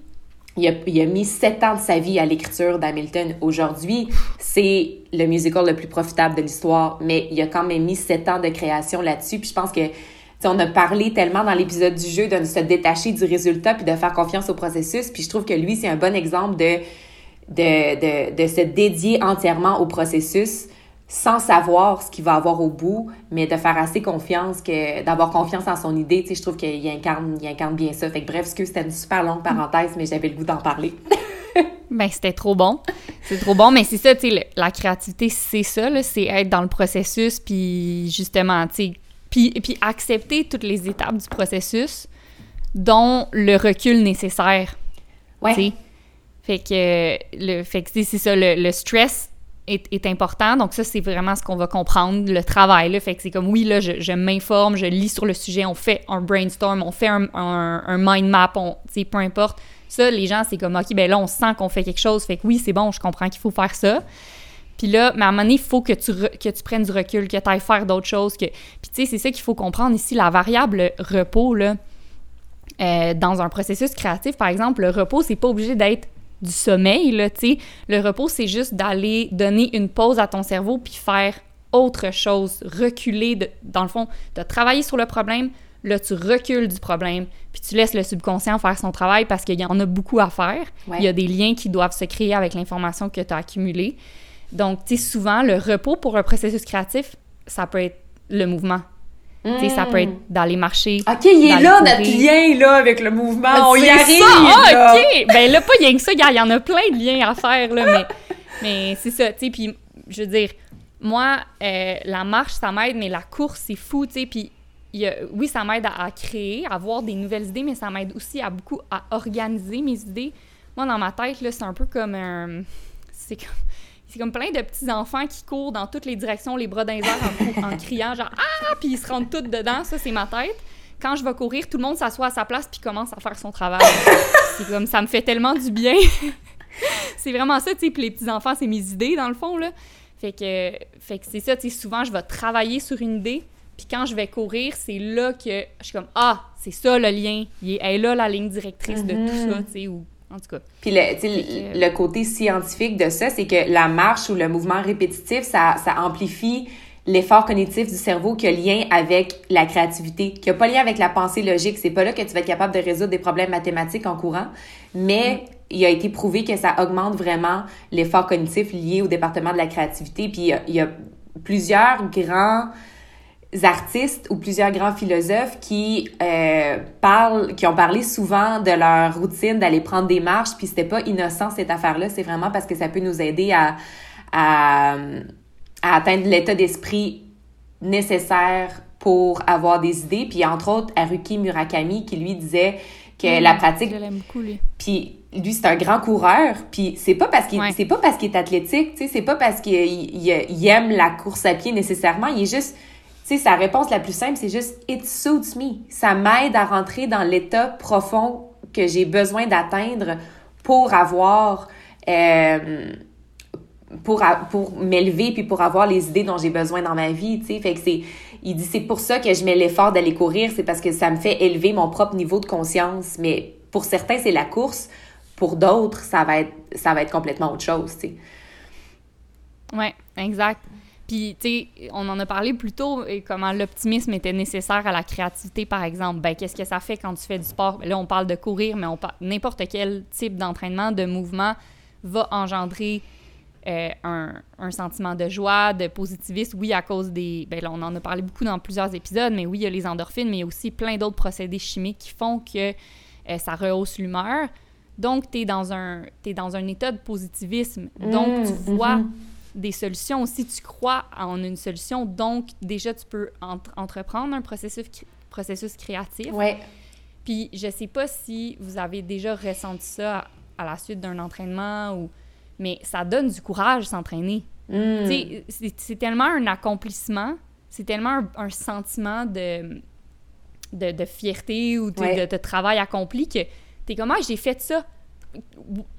il a, il a, mis sept ans de sa vie à l'écriture d'Hamilton. Aujourd'hui, c'est le musical le plus profitable de l'histoire, mais il a quand même mis sept ans de création là-dessus. Puis je pense que on a parlé tellement dans l'épisode du jeu de se détacher du résultat puis de faire confiance au processus. Puis je trouve que lui, c'est un bon exemple de de, de, de se dédier entièrement au processus sans savoir ce qu'il va avoir au bout, mais de faire assez confiance, que d'avoir confiance en son idée, tu sais, je trouve qu'il incarne, il incarne bien ça. Fait que bref, que c'était une super longue parenthèse, mais j'avais le goût d'en parler. [LAUGHS] ben, c'était trop bon. C'est trop bon, mais c'est ça, tu sais, la créativité, c'est ça, c'est être dans le processus, puis justement, tu sais, puis, puis accepter toutes les étapes du processus, dont le recul nécessaire. Ouais. Fait que, le, fait que c'est ça, le, stress est, important. Donc ça, c'est vraiment ce qu'on va comprendre, le travail. Là. Fait que c'est comme, oui, là, je, m'informe, je lis sur le sujet, on fait un brainstorm, on fait un, un, mind map, on, peu importe. Ça, les gens, c'est comme, OK, ben là, on sent qu'on fait quelque chose. Fait que oui, c'est bon, je comprends qu'il faut faire ça. Puis là, mais à un moment donné, il faut que tu, que tu prennes du recul, que tu ailles faire d'autres choses. Que... Puis tu sais, c'est ça qu'il faut comprendre ici, la variable repos, là, euh, dans un processus créatif, par exemple, le repos, c'est pas obligé d'être du sommeil, là, tu sais. Le repos, c'est juste d'aller donner une pause à ton cerveau puis faire autre chose, reculer, de, dans le fond, de travailler sur le problème, là, tu recules du problème, puis tu laisses le subconscient faire son travail parce qu'il y en a beaucoup à faire. Il y a des liens qui doivent se créer avec l'information que tu as accumulée. Donc, tu sais, souvent, le repos pour un processus créatif, ça peut être le mouvement. Ça peut être hmm. d'aller marcher. OK, il est là, notre lien, là, avec le mouvement. Ah, On y arrive, ah, OK! Ben là, pas rien que ça, il y en a plein de liens à faire, là, mais, [LAUGHS] mais c'est ça, tu sais, puis je veux dire, moi, euh, la marche, ça m'aide, mais la course, c'est fou, tu sais, puis oui, ça m'aide à, créer, à avoir des nouvelles idées, mais ça m'aide aussi à beaucoup à organiser mes idées. Moi, dans ma tête, là, c'est un peu comme un... C'est comme... C'est comme plein de petits enfants qui courent dans toutes les directions, les bras dans les airs en, criant genre ah puis ils se rendent tous dedans, ça c'est ma tête. Quand je vais courir, tout le monde s'assoit à sa place puis commence à faire son travail. c'est comme ça me fait tellement du bien. [LAUGHS] c'est vraiment ça, tu sais, puis les petits enfants, c'est mes idées dans le fond là. Fait que fait que c'est ça, tu sais, souvent je vais travailler sur une idée, puis quand je vais courir, c'est là que je suis comme Ah, c'est ça le lien. Il est, là la ligne directrice de tout mhm. ça, tu sais, ou en tout cas. Puis le, le, côté scientifique de ça, c'est que la marche ou le mouvement répétitif, ça, ça amplifie l'effort cognitif du cerveau qui a lien avec la créativité, qui n'a pas lien avec la pensée logique. C'est pas là que tu vas être capable de résoudre des problèmes mathématiques en courant, mais mm. il a été prouvé que ça augmente vraiment l'effort cognitif lié au département de la créativité. Puis il y a plusieurs grands artistes ou plusieurs grands philosophes qui euh, parlent, qui ont parlé souvent de leur routine d'aller prendre des marches, puis c'était pas innocent cette affaire-là, c'est vraiment parce que ça peut nous aider à, à, atteindre l'état d'esprit nécessaire pour avoir des idées. Puis entre autres, Haruki Murakami qui lui disait que la pratique. Je l'aime beaucoup lui. Puis lui c'est un grand coureur, puis c'est pas parce qu'il c'est pas parce qu'il est athlétique, tu sais, c'est pas parce qu'il il aime la course à pied nécessairement, il est juste sais, sa réponse la plus simple, c'est juste It suits me. Ça m'aide à rentrer dans l'état profond que j'ai besoin d'atteindre pour avoir. Euh, pour, pour m'élever puis pour avoir les idées dont j'ai besoin dans ma vie, tu sais. Fait que c'est, il dit, c'est pour ça que je mets l'effort d'aller courir, c'est parce que ça me fait élever mon propre niveau de conscience. Mais pour certains, c'est la course. Pour d'autres, ça va être, ça va être complètement autre chose, tu sais. Ouais, exact. Puis, tu sais, on en a parlé plus tôt, et comment l'optimisme était nécessaire à la créativité, par exemple. Ben, qu'est-ce que ça fait quand tu fais du sport? Ben, là, on parle de courir, mais on n'importe quel type d'entraînement, de mouvement va engendrer euh, un, un, sentiment de joie, de positivisme. Oui, à cause des... Ben là, on en a parlé beaucoup dans plusieurs épisodes, mais oui, il y a les endorphines, mais il y a aussi plein d'autres procédés chimiques qui font que euh, ça rehausse l'humeur. Donc, tu es, dans un, es dans un état de positivisme. Donc, tu mmh, vois... Mmh des solutions aussi. Tu crois en une solution, donc déjà, tu peux entreprendre un processus, processus créatif. Ouais. Puis je sais pas si vous avez déjà ressenti ça à, la suite d'un entraînement, ou... mais ça donne du courage s'entraîner. Hmm. C'est tellement un accomplissement, c'est tellement un, sentiment de, de, fierté ou de, de, travail accompli que t'es comme, ah, j'ai fait ça.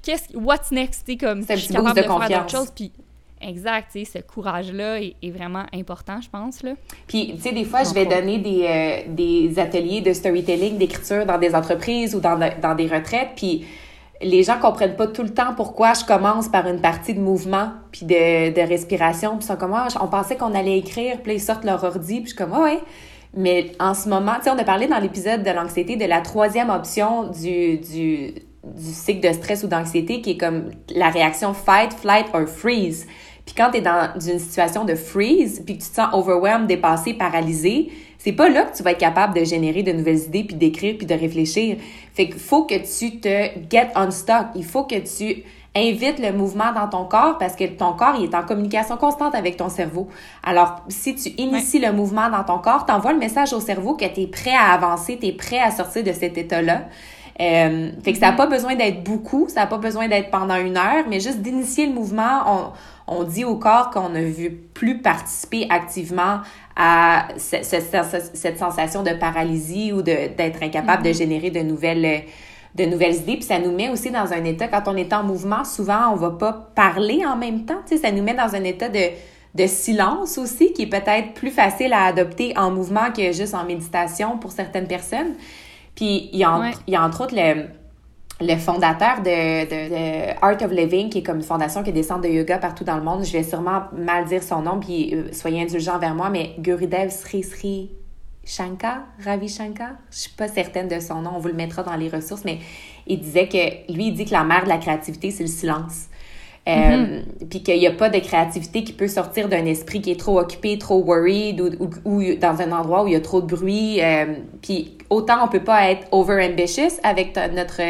Qu'est-ce, what's next? comme, je suis capable de, faire d'autres choses. Puis Exact, tu sais, ce courage-là est, vraiment important, je pense. Là. Puis, tu sais, des fois, je vais donner des, euh, des ateliers de storytelling, d'écriture dans des entreprises ou dans, dans des retraites, puis les gens comprennent pas tout le temps pourquoi je commence par une partie de mouvement puis de, de respiration, puis ils sont comme, ah, on pensait qu'on allait écrire, puis ils sortent leur ordi, puis je suis comme, ah ouais. Mais en ce moment, tu sais, on a parlé dans l'épisode de l'anxiété de la troisième option du, du, du cycle de stress ou d'anxiété qui est comme la réaction fight, flight or freeze. Puis quand tu es dans une situation de freeze, puis que tu te sens overwhelmed, dépassé, paralysé, c'est pas là que tu vas être capable de générer de nouvelles idées, puis d'écrire, puis de réfléchir. Fait qu'il faut que tu te get on stock. Il faut que tu invites le mouvement dans ton corps parce que ton corps il est en communication constante avec ton cerveau. Alors, si tu inities le mouvement dans ton corps, t'envoies le message au cerveau que tu es prêt à avancer, tu es prêt à sortir de cet état-là. Euh, fait que ça n'a pas besoin d'être beaucoup, ça n'a pas besoin d'être pendant une heure, mais juste d'initier le mouvement, on, on dit au corps qu'on ne veut plus participer activement à cette, sensation de paralysie ou d'être incapable de mm-hmm. générer de nouvelles de nouvelles idées. Puis ça nous met aussi dans un état, quand on est en mouvement, souvent on va pas parler en même temps. Tu sais, ça nous met dans un état de, de silence aussi, qui est peut-être plus facile à adopter en mouvement que juste en méditation pour certaines personnes. Puis il y a, il y a entre autres le, le fondateur de, de, Art of Living, qui est comme une fondation qui descend de yoga partout dans le monde. Je vais sûrement mal dire son nom, puis euh, soyez indulgents envers moi, mais Gurudev Sri Sri Shankar, Ravi Shankar, je suis pas certaine de son nom, on vous le mettra dans les ressources, mais il disait que lui, il dit que la mère de la créativité, c'est le silence. Euh. Puis qu'il n'y a pas de créativité qui peut sortir d'un esprit qui est trop occupé, trop worried ou, ou, dans un endroit où il y a trop de bruit. Euh, puis autant on peut pas être over ambitious avec notre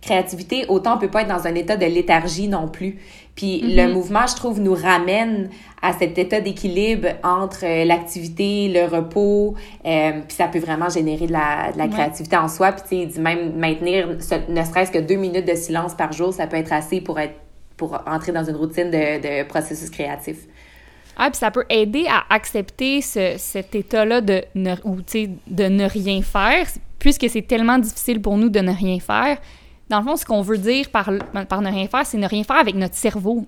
créativité, autant on peut pas être dans un état de léthargie non plus. Puis le mm-hmm. mouvement, je trouve, nous ramène à cet état d'équilibre entre euh, l'activité, le repos, euh, puis ça peut vraiment générer de la, de la créativité en soi. Puis tu sais, même maintenir ne serait-ce que deux minutes de silence par jour, ça peut être assez pour être pour entrer dans une routine de, de processus créatif. Ah, puis ça peut aider à accepter ce, cet état-là de ne, ou, de ne rien faire, puisque c'est tellement difficile pour nous de ne rien faire. Dans le fond, ce qu'on veut dire par, par ne rien faire, c'est ne rien faire avec notre cerveau.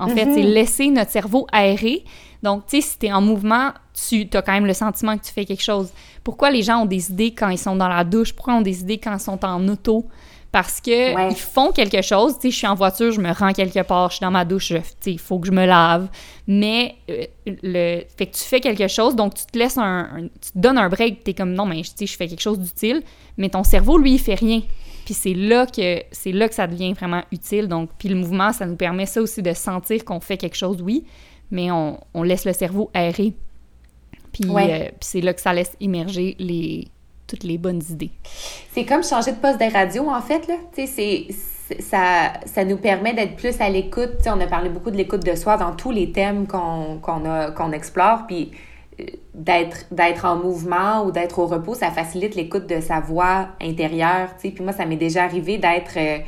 En fait, c'est mhm. laisser notre cerveau aérer. Donc, tu sais, si tu es en mouvement, tu as quand même le sentiment que tu fais quelque chose. Pourquoi les gens ont des idées quand ils sont dans la douche? Pourquoi ils ont des idées quand ils sont en auto? Parce que ils font quelque chose. Tu sais, je suis en voiture, je me rends quelque part, je suis dans ma douche, il faut que je me lave. Mais euh, le fait que tu fais quelque chose, donc tu te laisses un, tu te donnes un break, tu es comme non, mais tu sais, je fais quelque chose d'utile. Mais ton cerveau, lui, il fait rien. Puis c'est là que c'est là que ça devient vraiment utile. Donc, puis le mouvement, ça nous permet ça aussi de sentir qu'on fait quelque chose, oui, mais on, on laisse le cerveau aérer. Puis, euh, puis c'est là que ça laisse émerger les, toutes les bonnes idées. C'est comme changer de poste de radio, en fait, là. Tu sais, ça, ça nous permet d'être plus à l'écoute. On a parlé beaucoup de l'écoute de soi dans tous les thèmes qu'on qu'on explore. Puis d'être d'être en mouvement ou d'être au repos, ça facilite l'écoute de sa voix intérieure, tu sais. Puis moi, ça m'est déjà arrivé d'être euh,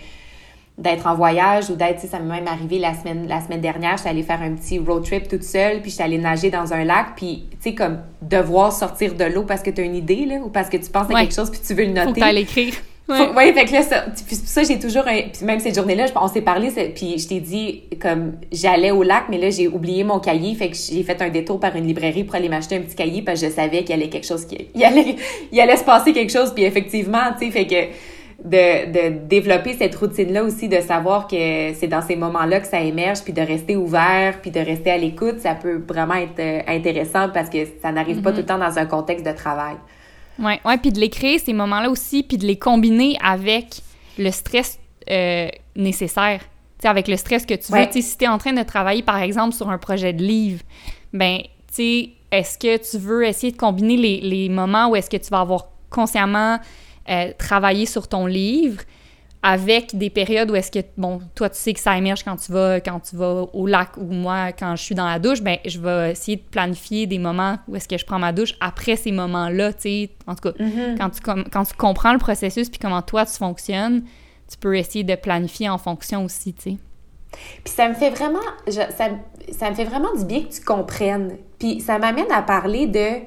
d'être en voyage ou d'être, ça m'est même arrivé la semaine la semaine dernière, j'étais allée faire un petit road trip toute seule, puis j'étais allée nager dans un lac, puis tu sais comme devoir sortir de l'eau parce que tu as une idée là ou parce que tu penses à quelque chose puis tu veux le noter. Faut l'écrire. Oui, fait que là, ça, puis ça, j'ai toujours un, puis même cette journée-là, on s'est parlé, puis je t'ai dit, comme, j'allais au lac, mais là, j'ai oublié mon cahier, fait que j'ai fait un détour par une librairie pour aller m'acheter un petit cahier, parce que je savais qu'il y allait quelque chose, qui, il allait, il allait se passer quelque chose, puis effectivement, tu sais, fait que, de, de développer cette routine-là aussi, de savoir que c'est dans ces moments-là que ça émerge, puis de rester ouvert, puis de rester à l'écoute, ça peut vraiment être euh, intéressant parce que ça n'arrive pas mm-hmm. tout le temps dans un contexte de travail. Oui, ouais, puis de les créer, ces moments-là aussi, puis de les combiner avec le stress euh, nécessaire. sais, avec le stress que tu veux. Si tu es en train de travailler, par exemple, sur un projet de livre, ben, est-ce que tu veux essayer de combiner les, les moments où est-ce que tu vas avoir consciemment euh, travaillé sur ton livre avec des périodes où est-ce que, bon, toi, tu sais que ça émerge quand tu vas, quand tu vas au lac ou moi, quand je suis dans la douche, ben je vais essayer de planifier des moments où est-ce que je prends ma douche après ces moments-là, tu sais. En tout cas, mm-hmm. quand, tu, quand tu comprends le processus puis comment toi, tu fonctionnes, tu peux essayer de planifier en fonction aussi, tu sais. Puis ça me fait vraiment, ça, ça me fait vraiment du bien que tu comprennes. Puis ça m'amène à parler de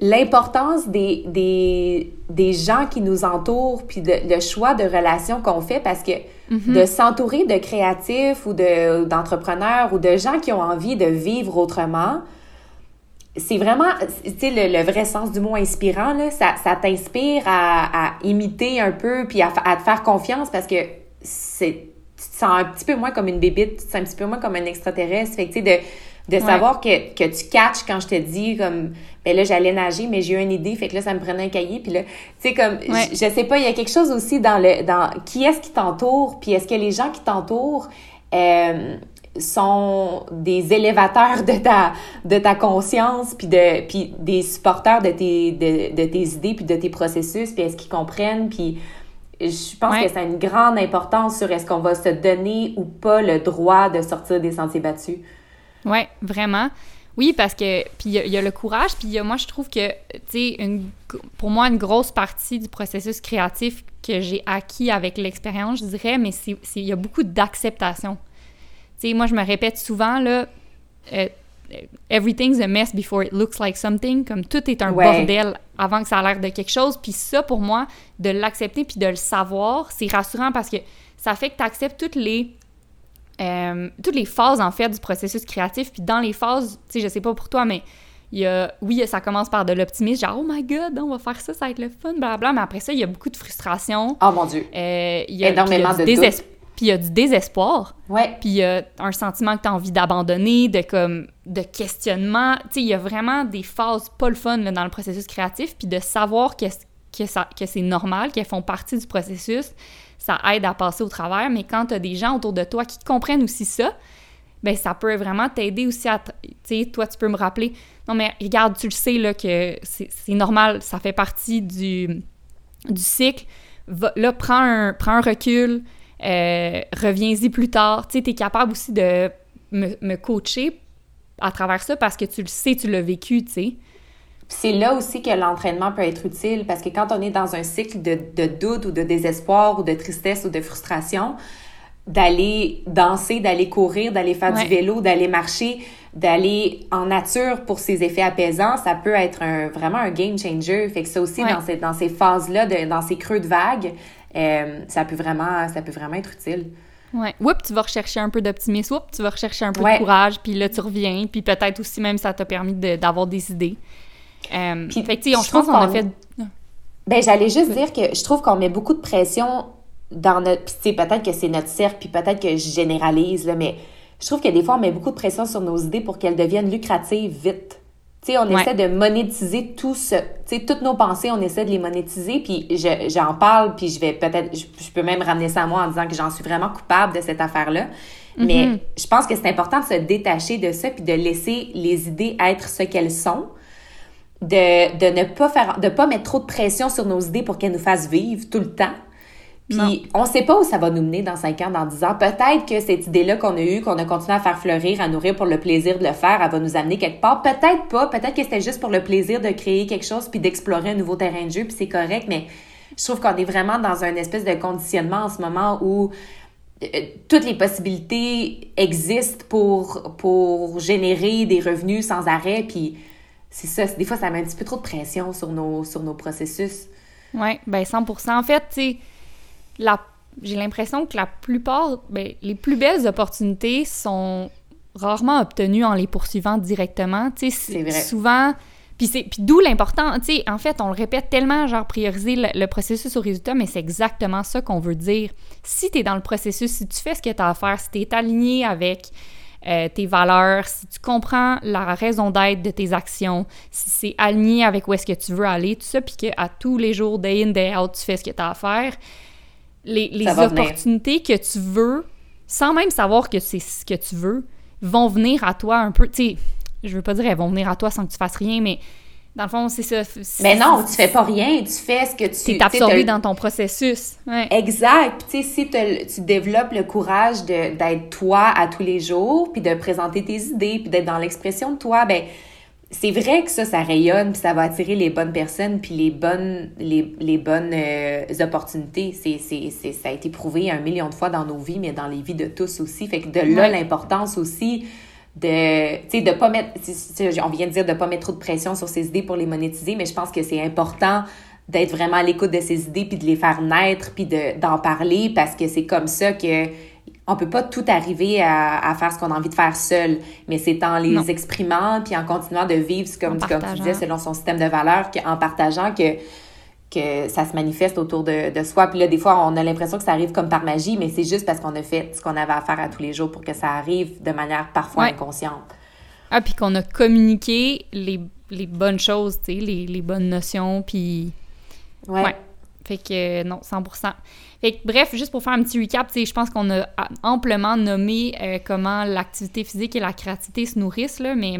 l'importance des, des, des, gens qui nous entourent, puis de, le choix de relations qu'on fait, parce que mhm. de s'entourer de créatifs ou d'entrepreneurs ou de gens qui ont envie de vivre autrement, c'est vraiment, tu sais, le, vrai sens du mot inspirant, là, ça, ça t'inspire à, à, imiter un peu, puis à, à, te faire confiance, parce que c'est tu te sens un petit peu moins comme une bébite, tu te sens un petit peu moins comme un extraterrestre. Fait que, tu sais, de de savoir que, que, tu catches quand je te dis comme ben là j'allais nager mais j'ai eu une idée fait que là ça me prenait un cahier puis là tu sais comme je, sais pas il y a quelque chose aussi dans le dans qui est-ce qui t'entoure puis est-ce que les gens qui t'entourent euh, sont des élévateurs de ta de ta conscience puis de puis des supporters de tes de, de tes idées puis de tes processus puis est-ce qu'ils comprennent puis je pense que ça a une grande importance sur est-ce qu'on va se donner ou pas le droit de sortir des sentiers battus. Oui, vraiment. Oui, parce que, puis il y, a le courage, puis moi, je trouve que, tu sais, pour moi, une grosse partie du processus créatif que j'ai acquis avec l'expérience, je dirais, mais il y a beaucoup d'acceptation. Tu sais, moi, je me répète souvent, là, euh, everything's a mess before it looks like something, comme tout est un bordel avant que ça a l'air de quelque chose. Puis ça, pour moi, de l'accepter puis de le savoir, c'est rassurant parce que ça fait que tu acceptes toutes les euh, toutes les phases, en fait, du processus créatif. Puis dans les phases, tu sais, je sais pas pour toi, mais il y a, oui, ça commence par de l'optimisme, genre, oh my god, on va faire ça, ça va être le fun, blablabla. Mais après ça, il y a beaucoup de frustration. Oh mon Dieu. Euh, il y a, Énormément de désespoir. puis il y a du désespoir. Ouais. Puis il y a un sentiment que tu as envie d'abandonner, de comme de questionnement. Tu sais, il y a vraiment des phases pas le fun là, dans le processus créatif, puis de savoir que, que, ça, que c'est normal, qu'elles font partie du processus, ça aide à passer au travers. Mais quand tu as des gens autour de toi qui comprennent aussi ça, ben ça peut vraiment t'aider aussi à... Tu sais, toi, tu peux me rappeler, non mais regarde, tu le sais, là, que c'est normal, ça fait partie du, du cycle. Là, prends un, recul, euh, reviens-y plus tard. Tu sais, es capable aussi de me, me, coacher à travers ça parce que tu le sais, tu l'as vécu, tu sais. C'est là aussi que l'entraînement peut être utile parce que quand on est dans un cycle de, de doute ou de désespoir ou de tristesse ou de frustration, d'aller danser, d'aller courir, d'aller faire du vélo, d'aller marcher, d'aller en nature pour ses effets apaisants, ça peut être un, vraiment un game changer. Fait que ça aussi, dans, ces, dans ces phases-là, dans ces creux de vagues, euh, ça, peut vraiment, ça peut vraiment être utile. Ouais. Oups, tu vas rechercher un peu d'optimisme. Oups, tu vas rechercher un peu de courage. Puis là, tu reviens. Puis peut-être aussi même ça t'a permis d'avoir des idées. Euh, puis, fait que, je pense qu'on a fait... Ben, j'allais juste dire que je trouve qu'on met beaucoup de pression dans notre. Puis, peut-être que c'est notre cercle, puis peut-être que je généralise, là, mais je trouve que des fois, on met beaucoup de pression sur nos idées pour qu'elles deviennent lucratives vite. On essaie de monétiser tout ce. Toutes nos pensées, on essaie de les monétiser, puis j'en parle, puis je vais peut-être. Je, peux même ramener ça à moi en disant que j'en suis vraiment coupable de cette affaire-là. Mais mm-hmm. je pense que c'est important de se détacher de ça, puis de laisser les idées être ce qu'elles sont. De, de ne pas faire. de pas mettre trop de pression sur nos idées pour qu'elles nous fassent vivre tout le temps. Puis on sait pas où ça va nous mener dans 5 ans, dans 10 ans. Peut-être que cette idée-là qu'on a eue, qu'on a continué à faire fleurir, à nourrir pour le plaisir de le faire, elle va nous amener quelque part. Peut-être pas. Peut-être que c'était juste pour le plaisir de créer quelque chose puis d'explorer un nouveau terrain de jeu, puis c'est correct. Mais je trouve qu'on est vraiment dans un espèce de conditionnement en ce moment où euh, toutes les possibilités existent pour, pour générer des revenus sans arrêt. Puis c'est ça. Des fois, ça met un petit peu trop de pression sur nos, sur nos processus. Oui, ben 100 En fait, tu sais j'ai l'impression que la plupart, ben, les plus belles opportunités sont rarement obtenues en les poursuivant directement. C'est vrai. Souvent, puis d'où l'important, tu sais, en fait, on le répète tellement, genre prioriser le, processus au résultat, mais c'est exactement ça qu'on veut dire. Si tu es dans le processus, si tu fais ce que tu as à faire, si tu es aligné avec euh, tes valeurs, si tu comprends la raison d'être de tes actions, si c'est aligné avec où est-ce que tu veux aller, tout ça, puis qu'à tous les jours, day in, day out, tu fais ce que tu as à faire, les, opportunités que tu veux, sans même savoir que c'est ce que tu veux, vont venir à toi un peu. Tu sais, je veux pas dire elles vont venir à toi sans que tu fasses rien, mais dans le fond, c'est ça. Mais non, tu fais pas rien, tu fais ce que tu... es absorbé dans ton processus. Exact. Puis tu sais, si tu développes le courage d'être toi à tous les jours, puis de présenter tes idées, puis d'être dans l'expression de toi, ben c'est vrai que ça, ça rayonne, puis ça va attirer les bonnes personnes, puis les bonnes, les, les bonnes euh, opportunités. C'est, c'est, c'est, ça a été prouvé un million de fois dans nos vies, mais dans les vies de tous aussi. Fait que de là, l'importance aussi de, tu sais, de pas mettre, on vient de dire de pas mettre trop de pression sur ses idées pour les monétiser, mais je pense que c'est important d'être vraiment à l'écoute de ses idées, puis de les faire naître, puis de, d'en parler, parce que c'est comme ça que on peut pas tout arriver à, faire ce qu'on a envie de faire seul, mais c'est en les exprimant puis en continuant de vivre, comme, comme tu disais, selon son système de valeurs, en partageant que, que ça se manifeste autour de, de, soi. Puis là, des fois, on a l'impression que ça arrive comme par magie, mais c'est juste parce qu'on a fait ce qu'on avait à faire à tous les jours pour que ça arrive de manière parfois inconsciente. Ah, puis qu'on a communiqué les, les bonnes choses, tu sais, les, les, bonnes notions, puis... Ouais. Fait que non, 100 fait bref, juste pour faire un petit recap, je pense qu'on a amplement nommé euh, comment l'activité physique et la créativité se nourrissent, là, mais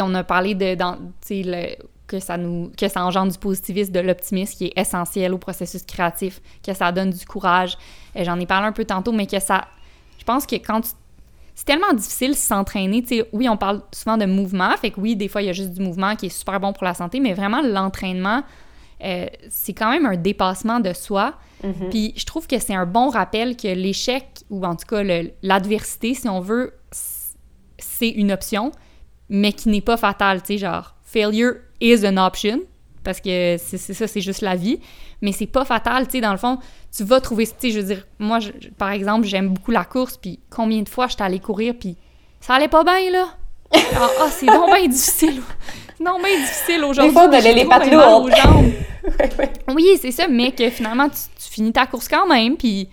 on a parlé de dans, le, que, ça nous, que ça engendre du positivisme, de l'optimisme qui est essentiel au processus créatif, que ça donne du courage. Euh, j'en ai parlé un peu tantôt, mais que ça. Je pense que quand c'est tellement difficile s'entraîner. Oui, on parle souvent de mouvement, fait que oui, des fois, il y a juste du mouvement qui est super bon pour la santé, mais vraiment, l'entraînement, euh, c'est quand même un dépassement de soi. Mhm. Puis je trouve que c'est un bon rappel que l'échec, ou en tout cas l'adversité, si on veut, c'est une option, mais qui n'est pas fatale. Tu sais, genre, failure is an option, parce que c'est ça, c'est juste la vie, mais c'est pas fatal. Tu sais, dans le fond, tu vas trouver, tu sais, je veux dire, moi, par exemple, j'aime beaucoup la course, puis combien de fois j'étais allée courir, puis ça allait pas bien, là. Ah, ah c'est donc bien difficile. Non, mais difficile aujourd'hui. Des fois, on allait les pattes lourdes. [LAUGHS] Oui, c'est ça, mais que finalement, tu, finis ta course quand même, puis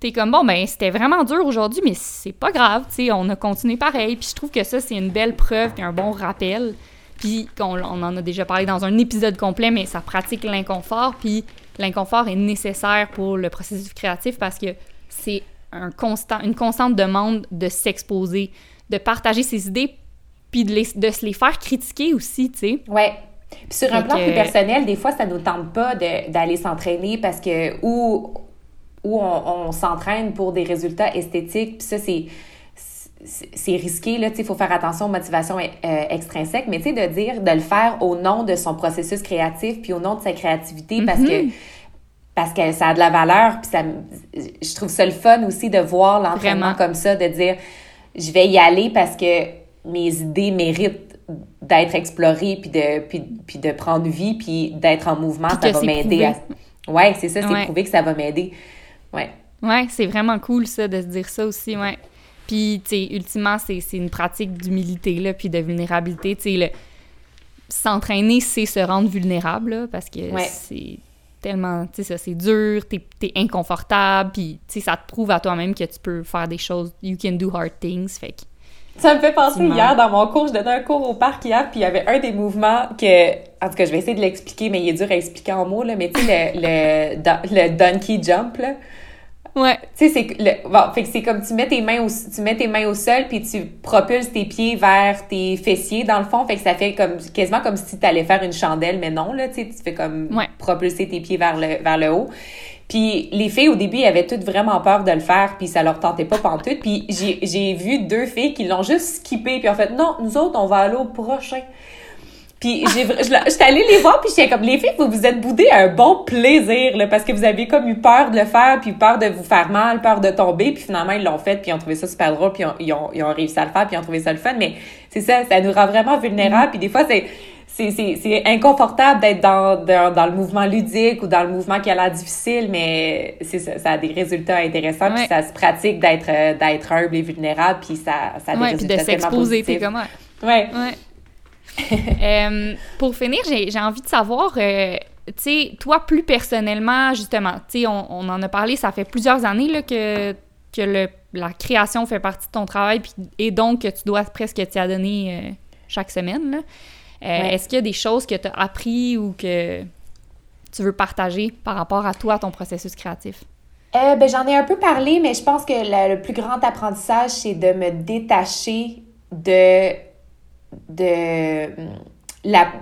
t'es comme bon ben c'était vraiment dur aujourd'hui mais c'est pas grave tu sais on a continué pareil puis je trouve que ça c'est une belle preuve et un bon rappel puis on, on, en a déjà parlé dans un épisode complet mais ça pratique l'inconfort. Puis l'inconfort est nécessaire pour le processus créatif parce que c'est un constant une constante demande de s'exposer de partager ses idées puis de, de se les faire critiquer aussi tu sais. Ouais. Puis sur un plan plus personnel, des fois, ça nous tente pas d'aller s'entraîner parce que ou où on, s'entraîne pour des résultats esthétiques. Puis ça, c'est c'est risqué, là, il faut faire attention aux motivations euh, extrinsèques, mais tu sais, de dire, de le faire au nom de son processus créatif, puis au nom de sa créativité, parce que mm-hmm. parce que ça a de la valeur, puis ça, je trouve ça le fun aussi de voir l'entraînement comme ça, de dire, je vais y aller parce que mes idées méritent d'être explorées, puis de, puis, puis de prendre vie, puis d'être en mouvement, ça va m'aider. À... Ouais, c'est ça, c'est prouvé que ça va m'aider. Ouais. Ouais, c'est vraiment cool, ça, de se dire ça aussi, ouais. Puis, tu sais, ultimement, c'est une pratique d'humilité, là, puis de vulnérabilité. Tu sais, s'entraîner, c'est se rendre vulnérable, là, parce que c'est tellement, tu sais, ça, c'est dur, t'es es inconfortable, puis, tu sais, ça te prouve à toi-même que tu peux faire des choses, you can do hard things, fait que... Ça me fait penser hier dans mon cours, je donnais un cours au parc hier, puis il y avait un des mouvements que, en tout cas, je vais essayer de l'expliquer, mais il est dur à expliquer en mots, là, mais tu sais, le, le, le, donkey jump, là. Ouais. Tu sais, c'est le, bon, fait que c'est comme tu mets tes mains au, tu mets tes mains au sol puis tu propulses tes pieds vers tes fessiers dans le fond, fait que ça fait comme quasiment comme si tu allais faire une chandelle mais non là, tu sais, tu fais comme propulser tes pieds vers le vers le haut. Puis les filles au début, elles avaient toutes vraiment peur de le faire, puis ça leur tentait pas pantoute. Puis j'ai j'ai vu deux filles qui l'ont juste skippé, puis en fait non, nous autres on va aller au prochain. Puis j'étais allée les voir, puis j'étais comme, les filles, vous vous êtes boudées à un bon plaisir, là, parce que vous avez comme eu peur de le faire, puis peur de vous faire mal, peur de tomber, puis finalement, ils l'ont fait, puis ils ont trouvé ça super drôle, puis ils ont, ils ont, réussi à le faire, puis ils ont trouvé ça le fun. Mais c'est ça, ça nous rend vraiment vulnérables, puis des fois, c'est c'est inconfortable d'être dans, dans, le mouvement ludique ou dans le mouvement qui a l'air difficile, mais c'est ça, ça a des résultats intéressants, puis ça se pratique d'être d'être humble et vulnérable, puis ça, ça a des résultats puis de s'exposer, t'es comment? Ouais. ouais. [LAUGHS] Euh, pour finir, j'ai envie de savoir, euh, tu sais, toi plus personnellement, justement, tu sais, on, on, en a parlé, ça fait plusieurs années là, que, que le, la création fait partie de ton travail puis, et donc que tu dois presque t'y adonner euh, chaque semaine. Est-ce qu'il y a des choses que tu as appris ou que tu veux partager par rapport à toi, à ton processus créatif? ben, J'en ai un peu parlé, mais je pense que le plus grand apprentissage, c'est de me détacher de de la,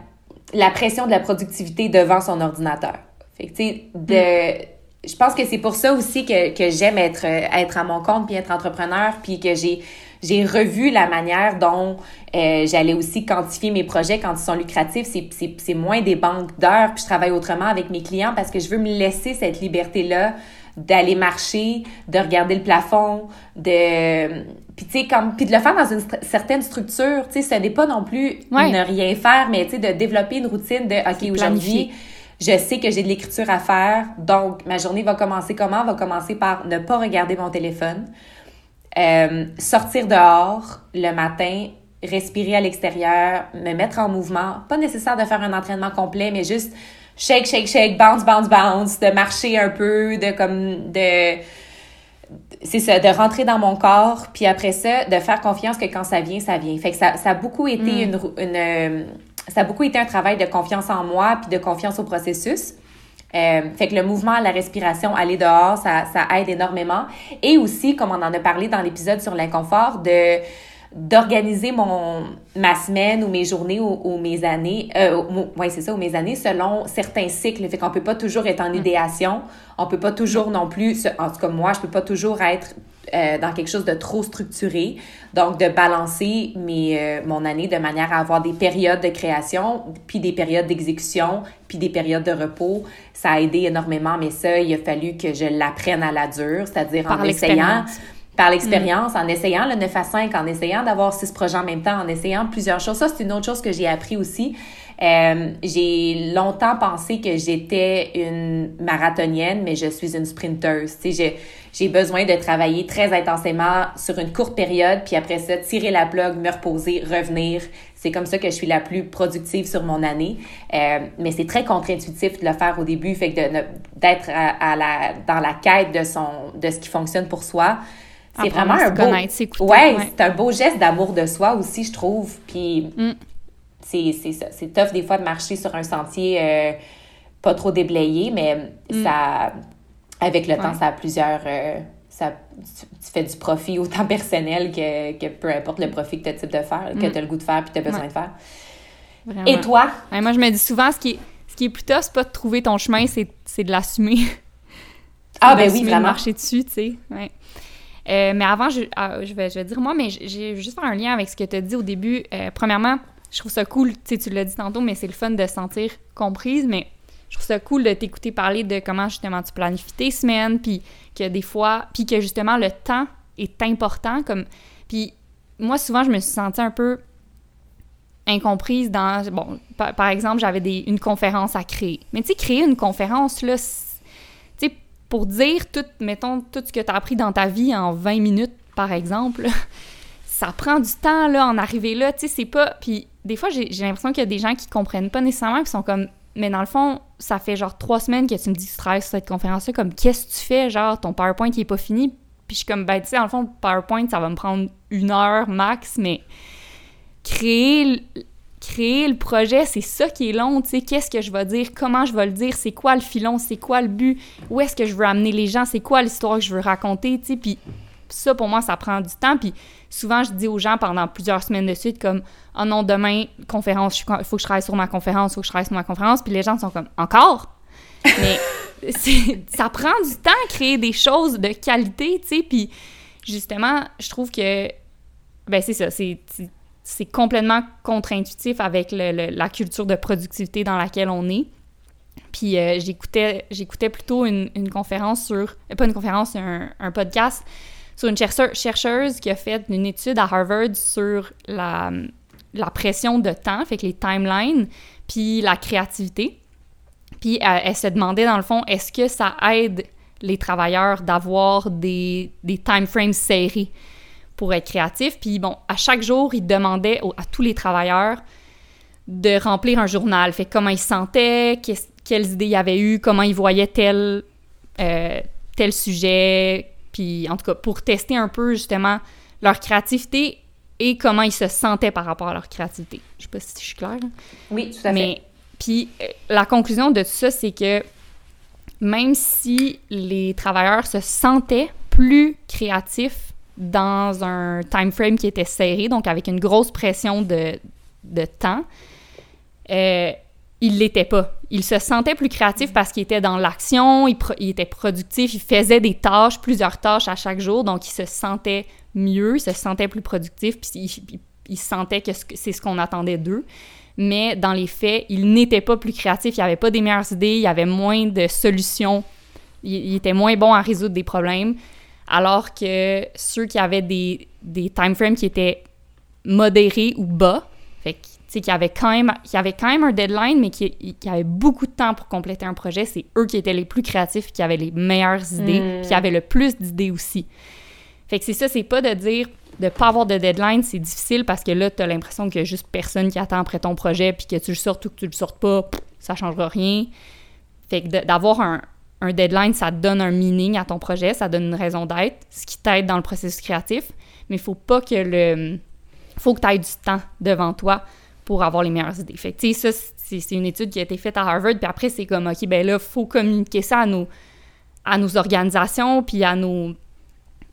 la pression de la productivité devant son ordinateur. Fait que, de, mm. je pense que c'est pour ça aussi que, que j'aime être, être à mon compte puis être entrepreneur puis que j'ai j'ai revu la manière dont euh, j'allais aussi quantifier mes projets quand ils sont lucratifs. C'est moins des banques d'heures, puis je travaille autrement avec mes clients parce que je veux me laisser cette liberté-là d'aller marcher, de regarder le plafond, de puis tu sais comme puis de le faire dans une certaine structure, tu sais ce n'est pas non plus ne rien faire mais tu sais de développer une routine de OK aujourd'hui je sais que j'ai de l'écriture à faire, donc ma journée va commencer comment? Va commencer par ne pas regarder mon téléphone, euh, sortir dehors le matin, respirer à l'extérieur, me mettre en mouvement. Pas nécessaire de faire un entraînement complet, mais juste shake, shake, shake, bounce, bounce, bounce, de marcher un peu, de comme de c'est ça, de rentrer dans mon corps, puis après ça, de faire confiance que quand ça vient, ça vient. Fait que ça, ça a beaucoup été mm. une, une, euh, ça a beaucoup été un travail de confiance en moi, puis de confiance au processus. Euh, fait que le mouvement, la respiration, aller dehors, ça, ça aide énormément. Et aussi, comme on en a parlé dans l'épisode sur l'inconfort, de d'organiser mon ma semaine ou mes journées ou, mes années euh, ouais c'est ça ou mes années selon certains cycles. Fait qu'on peut pas toujours être en mm. idéation. On peut pas toujours non plus en tout cas moi je peux pas toujours être euh, dans quelque chose de trop structuré. Donc de balancer mes euh, mon année de manière à avoir des périodes de création puis des périodes d'exécution puis des périodes de repos. Ça a aidé énormément mais ça il a fallu que je l'apprenne à la dure c'est-à-dire en essayant par l'expérience, en essayant le 9 à 5, en essayant d'avoir six projets en même temps, en essayant plusieurs choses. Ça, c'est une autre chose que j'ai appris aussi. Euh, j'ai longtemps pensé que j'étais une marathonienne, mais je suis une sprinteuse. Tu sais, j'ai besoin de travailler très intensément sur une courte période, puis après ça, tirer la plug, me reposer, revenir. C'est comme ça que je suis la plus productive sur mon année. Euh, mais c'est très contre-intuitif de le faire au début, fait que d'être à, la, dans la quête de, son, de ce qui fonctionne pour soi. C'est vraiment un beau... ouais, c'est un beau geste d'amour de soi aussi, je trouve. Puis mm. c'est ça. C'est tough des fois de marcher sur un sentier euh, pas trop déblayé, mais mm. ça avec le temps, ça a plusieurs. Euh, ça, tu, fais du profit autant [LAUGHS] personnel que, que peu importe le profit que tu as type de faire, que mm. tu as le goût de faire puis tu as besoin de faire. Et toi? moi, je me dis souvent, ce qui est, ce qui est plus tough, c'est pas de trouver ton chemin, c'est de l'assumer. ah, ben oui, vraiment. De marcher dessus, tu sais. Ouais. Euh, mais avant, je, ah, je, vais, je vais dire moi, mais j'ai juste faire un lien avec ce que tu as dit au début. Euh, premièrement, je trouve ça cool, tu tu l'as dit tantôt, mais c'est le fun de se sentir comprise, mais je trouve ça cool de t'écouter parler de comment justement tu planifies tes semaines, puis que des fois, puis que justement le temps est important. Comme, puis moi, souvent, je me suis sentie un peu incomprise dans. Bon, par, exemple, j'avais une conférence à créer. Mais tu sais, créer une conférence, là, pour dire tout, mettons, tout ce que tu as appris dans ta vie en 20 minutes, par exemple, [LAUGHS] ça prend du temps, là, en arriver là. Tu sais, c'est pas. Puis des fois, j'ai l'impression qu'il y a des gens qui comprennent pas nécessairement, qui sont comme mais dans le fond, ça fait genre trois semaines que tu me dis que tu travailles sur cette conférence-là. Comme, qu'est-ce que tu fais? Genre, ton PowerPoint, il est pas fini. Puis je suis comme, ben, tu sais, dans le fond, PowerPoint, ça va me prendre une heure max, mais créer, créer le projet, c'est ça qui est long, tu sais. Qu'est-ce que je vais dire? Comment je vais le dire? C'est quoi le filon? C'est quoi le but? Où est-ce que je veux amener les gens? C'est quoi l'histoire que je veux raconter, tu sais? Puis ça, pour moi, ça prend du temps. Puis souvent, je dis aux gens pendant plusieurs semaines de suite, comme, oh non, demain, conférence, il faut que je travaille sur ma conférence, il faut que je travaille sur ma conférence. Puis les gens sont comme, encore? Mais [LAUGHS] ça prend du temps à créer des choses de qualité, tu sais. Puis justement, je trouve que, ben c'est ça, c'est c'est complètement contre-intuitif avec la culture de productivité dans laquelle on est. Puis euh, j'écoutais, j'écoutais plutôt une, conférence sur, euh, pas une conférence, un, podcast sur une chercheuse qui a fait une étude à Harvard sur la, pression de temps, fait que les timelines, puis la créativité. Puis elle, se demandait, dans le fond, est-ce que ça aide les travailleurs d'avoir des, des time frames serrés? Pour être créatifs? Puis bon, à chaque jour, il demandait à tous les travailleurs de remplir un journal. Fait comment ils se sentaient, quelles idées ils avaient eues, comment ils voyaient tel, euh, tel sujet, puis en tout cas pour tester un peu justement leur créativité et comment ils se sentaient par rapport à leur créativité. Je sais pas si je suis claire. Oui, tout à fait. Mais puis euh, la conclusion de tout ça, c'est que même si les travailleurs se sentaient plus créatifs dans un time frame qui était serré, donc avec une grosse pression de, de temps, euh, il l'était pas. Il se sentait plus créatif parce qu'il était dans l'action, il, était productif, il faisait des tâches, plusieurs tâches à chaque jour, donc il se sentait mieux, il se sentait plus productif, puis il, sentait que c'est ce qu'on attendait d'eux. Mais dans les faits, il n'était pas plus créatif, il avait pas des meilleures idées, il avait moins de solutions, il, était moins bon à résoudre des problèmes, alors que ceux qui avaient des, des time frames qui étaient modérés ou bas, fait qu'il y avait quand même quand même un deadline mais qui, qui avait beaucoup de temps pour compléter un projet c'est eux qui étaient les plus créatifs qui avaient les meilleures idées hmm. qui avaient le plus d'idées aussi fait que c'est ça c'est pas de dire de pas avoir de deadline c'est difficile parce que là tu as l'impression qu'il y a juste personne qui attend après ton projet puis que tu le sortes ou que tu le sortes pas ça changera rien fait que d'avoir un, un deadline ça donne un meaning à ton projet ça donne une raison d'être ce qui t'aide dans le processus créatif mais il faut pas que le faut que tu aies du temps devant toi pour avoir les meilleures idées. Fait que, ça, c'est une étude qui a été faite à Harvard, puis après, c'est comme, OK, ben là, faut communiquer ça à nos, à nos organisations, puis à nos,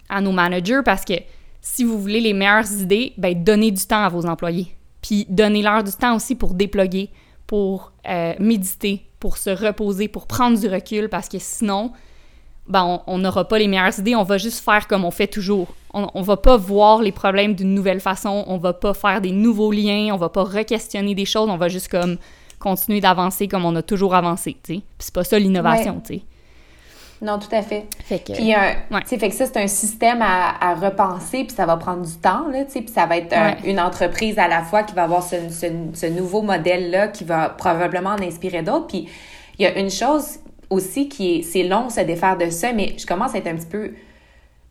à nos managers, parce que si vous voulez les meilleures idées, ben donnez du temps à vos employés. Puis donnez-leur du temps aussi pour déploguer, pour euh, méditer, pour se reposer, pour prendre du recul, parce que sinon, ben, on n'aura pas les meilleures idées, on va juste faire comme on fait toujours. On, on va pas voir les problèmes d'une nouvelle façon, on va pas faire des nouveaux liens, on va pas re-questionner des choses, on va juste comme continuer d'avancer comme on a toujours avancé, tu sais. c'est pas ça l'innovation, tu sais. Non, tout à fait. Fait que, Puis, un, ouais. sais, fait que ça, c'est un système à, à repenser, puis ça va prendre du temps, là, puis ça va être un- Ouais. une entreprise à la fois qui va avoir ce, ce, ce nouveau modèle-là qui va probablement en inspirer d'autres. Puis, il y a une chose aussi qui est, c'est long se défaire de ça, mais je commence à être un petit peu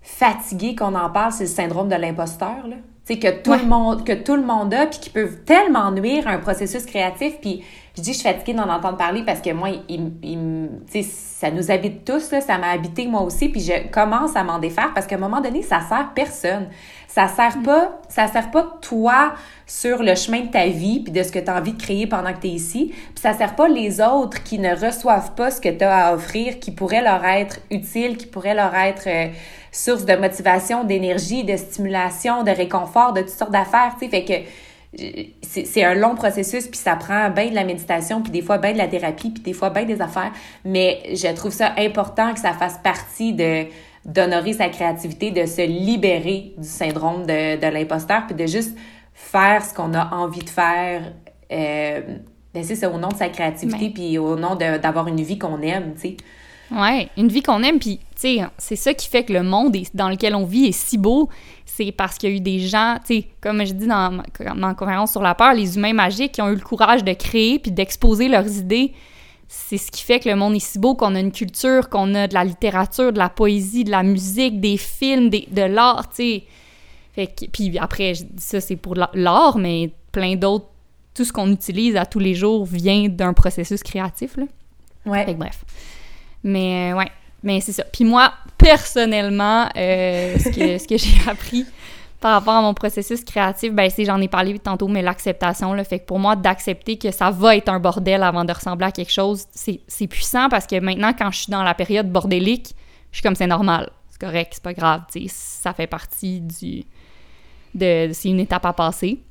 fatiguée qu'on en parle, c'est le syndrome de l'imposteur, là. Tu sais, que tout Ouais. le monde, que tout le monde a, puis qui peuvent tellement nuire à un processus créatif, puis je dis je suis fatiguée d'en entendre parler parce que moi, il, il, ça nous habite tous, là, ça m'a habité moi aussi, puis je commence à m'en défaire parce qu'à un moment donné, ça sert personne. Ça sert pas, ça sert pas toi sur le chemin de ta vie puis de ce que tu as envie de créer pendant que tu es ici, puis ça sert pas les autres qui ne reçoivent pas ce que tu as à offrir, qui pourrait leur être utile, qui pourrait leur être euh, source de motivation, d'énergie, de stimulation, de réconfort, de toutes sortes d'affaires, tu sais, fait que c'est un long processus, puis ça prend bien de la méditation, puis des fois bien de la thérapie, puis des fois bien des affaires. Mais je trouve ça important que ça fasse partie de d'honorer sa créativité, de se libérer du syndrome de, de l'imposteur, puis de juste faire ce qu'on a envie de faire. Euh, ben c'est au nom de sa créativité, puis au nom d'avoir une vie qu'on aime, tu sais. Ouais, une vie qu'on aime, puis tu sais, c'est ça qui fait que le monde est- dans lequel on vit est si beau. C'est parce qu'il y a eu des gens, tu sais, comme je dis dans ma, ma conférence sur la peur, les humains magiques qui ont eu le courage de créer puis d'exposer leurs idées. C'est ce qui fait que le monde est si beau, qu'on a une culture, qu'on a de la littérature, de la poésie, de la musique, des films, des- de l'art, tu sais. Fait que, puis après, je dis ça, c'est pour la- l'art, mais plein d'autres, tout ce qu'on utilise à tous les jours vient d'un processus créatif, là. Ouais. Fait que bref. Mais euh, ouais, mais c'est ça. Puis moi, personnellement, euh, ce que, ce que j'ai [LAUGHS] appris par rapport à mon processus créatif, ben c'est, j'en ai parlé tantôt, mais l'acceptation, là, fait que pour moi, d'accepter que ça va être un bordel avant de ressembler à quelque chose, c'est, c'est puissant parce que maintenant, quand je suis dans la période bordélique, je suis comme c'est normal, c'est correct, c'est pas grave, tu sais, ça fait partie du... de c'est une étape à passer.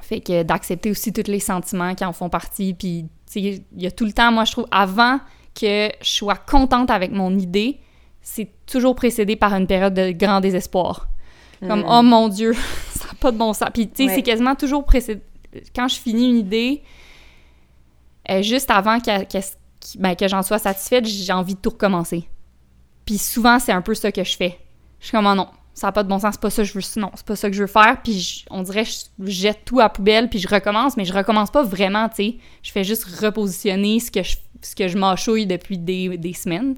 Fait que d'accepter aussi tous les sentiments qui en font partie. Puis, tu sais, il y a tout le temps, moi, je trouve, avant que je sois contente avec mon idée, c'est toujours précédé par une période de grand désespoir. Comme, oh mon Dieu, [LAUGHS] ça n'a pas de bon sens. Puis, tu sais, Ouais. c'est quasiment toujours précédé. Quand je finis une idée, euh, juste avant que, que, ben, que j'en sois satisfaite, j'ai envie de tout recommencer. Puis souvent, c'est un peu ça que je fais. Je suis comme, oh non, ça n'a pas de bon sens, c'est pas ça que je veux, non, c'est pas ça que je veux faire. Puis je- on dirait, je jette tout à la poubelle, puis je recommence, mais je recommence pas vraiment, tu sais. Je fais juste repositionner ce que je, ce que je mâchouille depuis des, des semaines.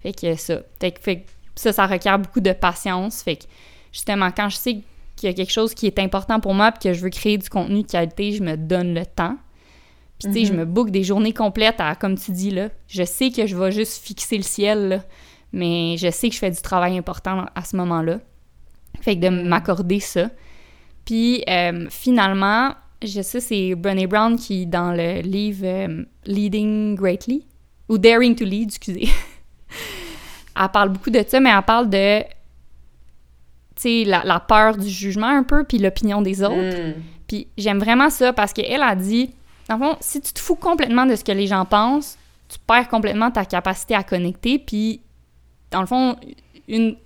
Fait que ça. Fait que, fait que ça, ça requiert beaucoup de patience. Fait que justement, quand je sais qu'il y a quelque chose qui est important pour moi, puis que je veux créer du contenu de qualité, je me donne le temps. Puis, tu sais, je me book des journées complètes à, comme tu dis, là. Je sais que je vais juste fixer le ciel, là, mais je sais que je fais du travail important à ce moment-là. Fait que de m'accorder ça. Puis, euh, finalement, je sais, c'est Brené Brown qui, dans le livre euh, Leading Greatly, ou Daring to Lead, excusez, [LAUGHS] elle parle beaucoup de ça, mais elle parle de, tu sais, la, la peur du jugement un peu, puis l'opinion des autres. Mm. Puis j'aime vraiment ça parce qu'elle a dit, dans le fond, si tu te fous complètement de ce que les gens pensent, tu perds complètement ta capacité à connecter. Puis, dans le fond, une,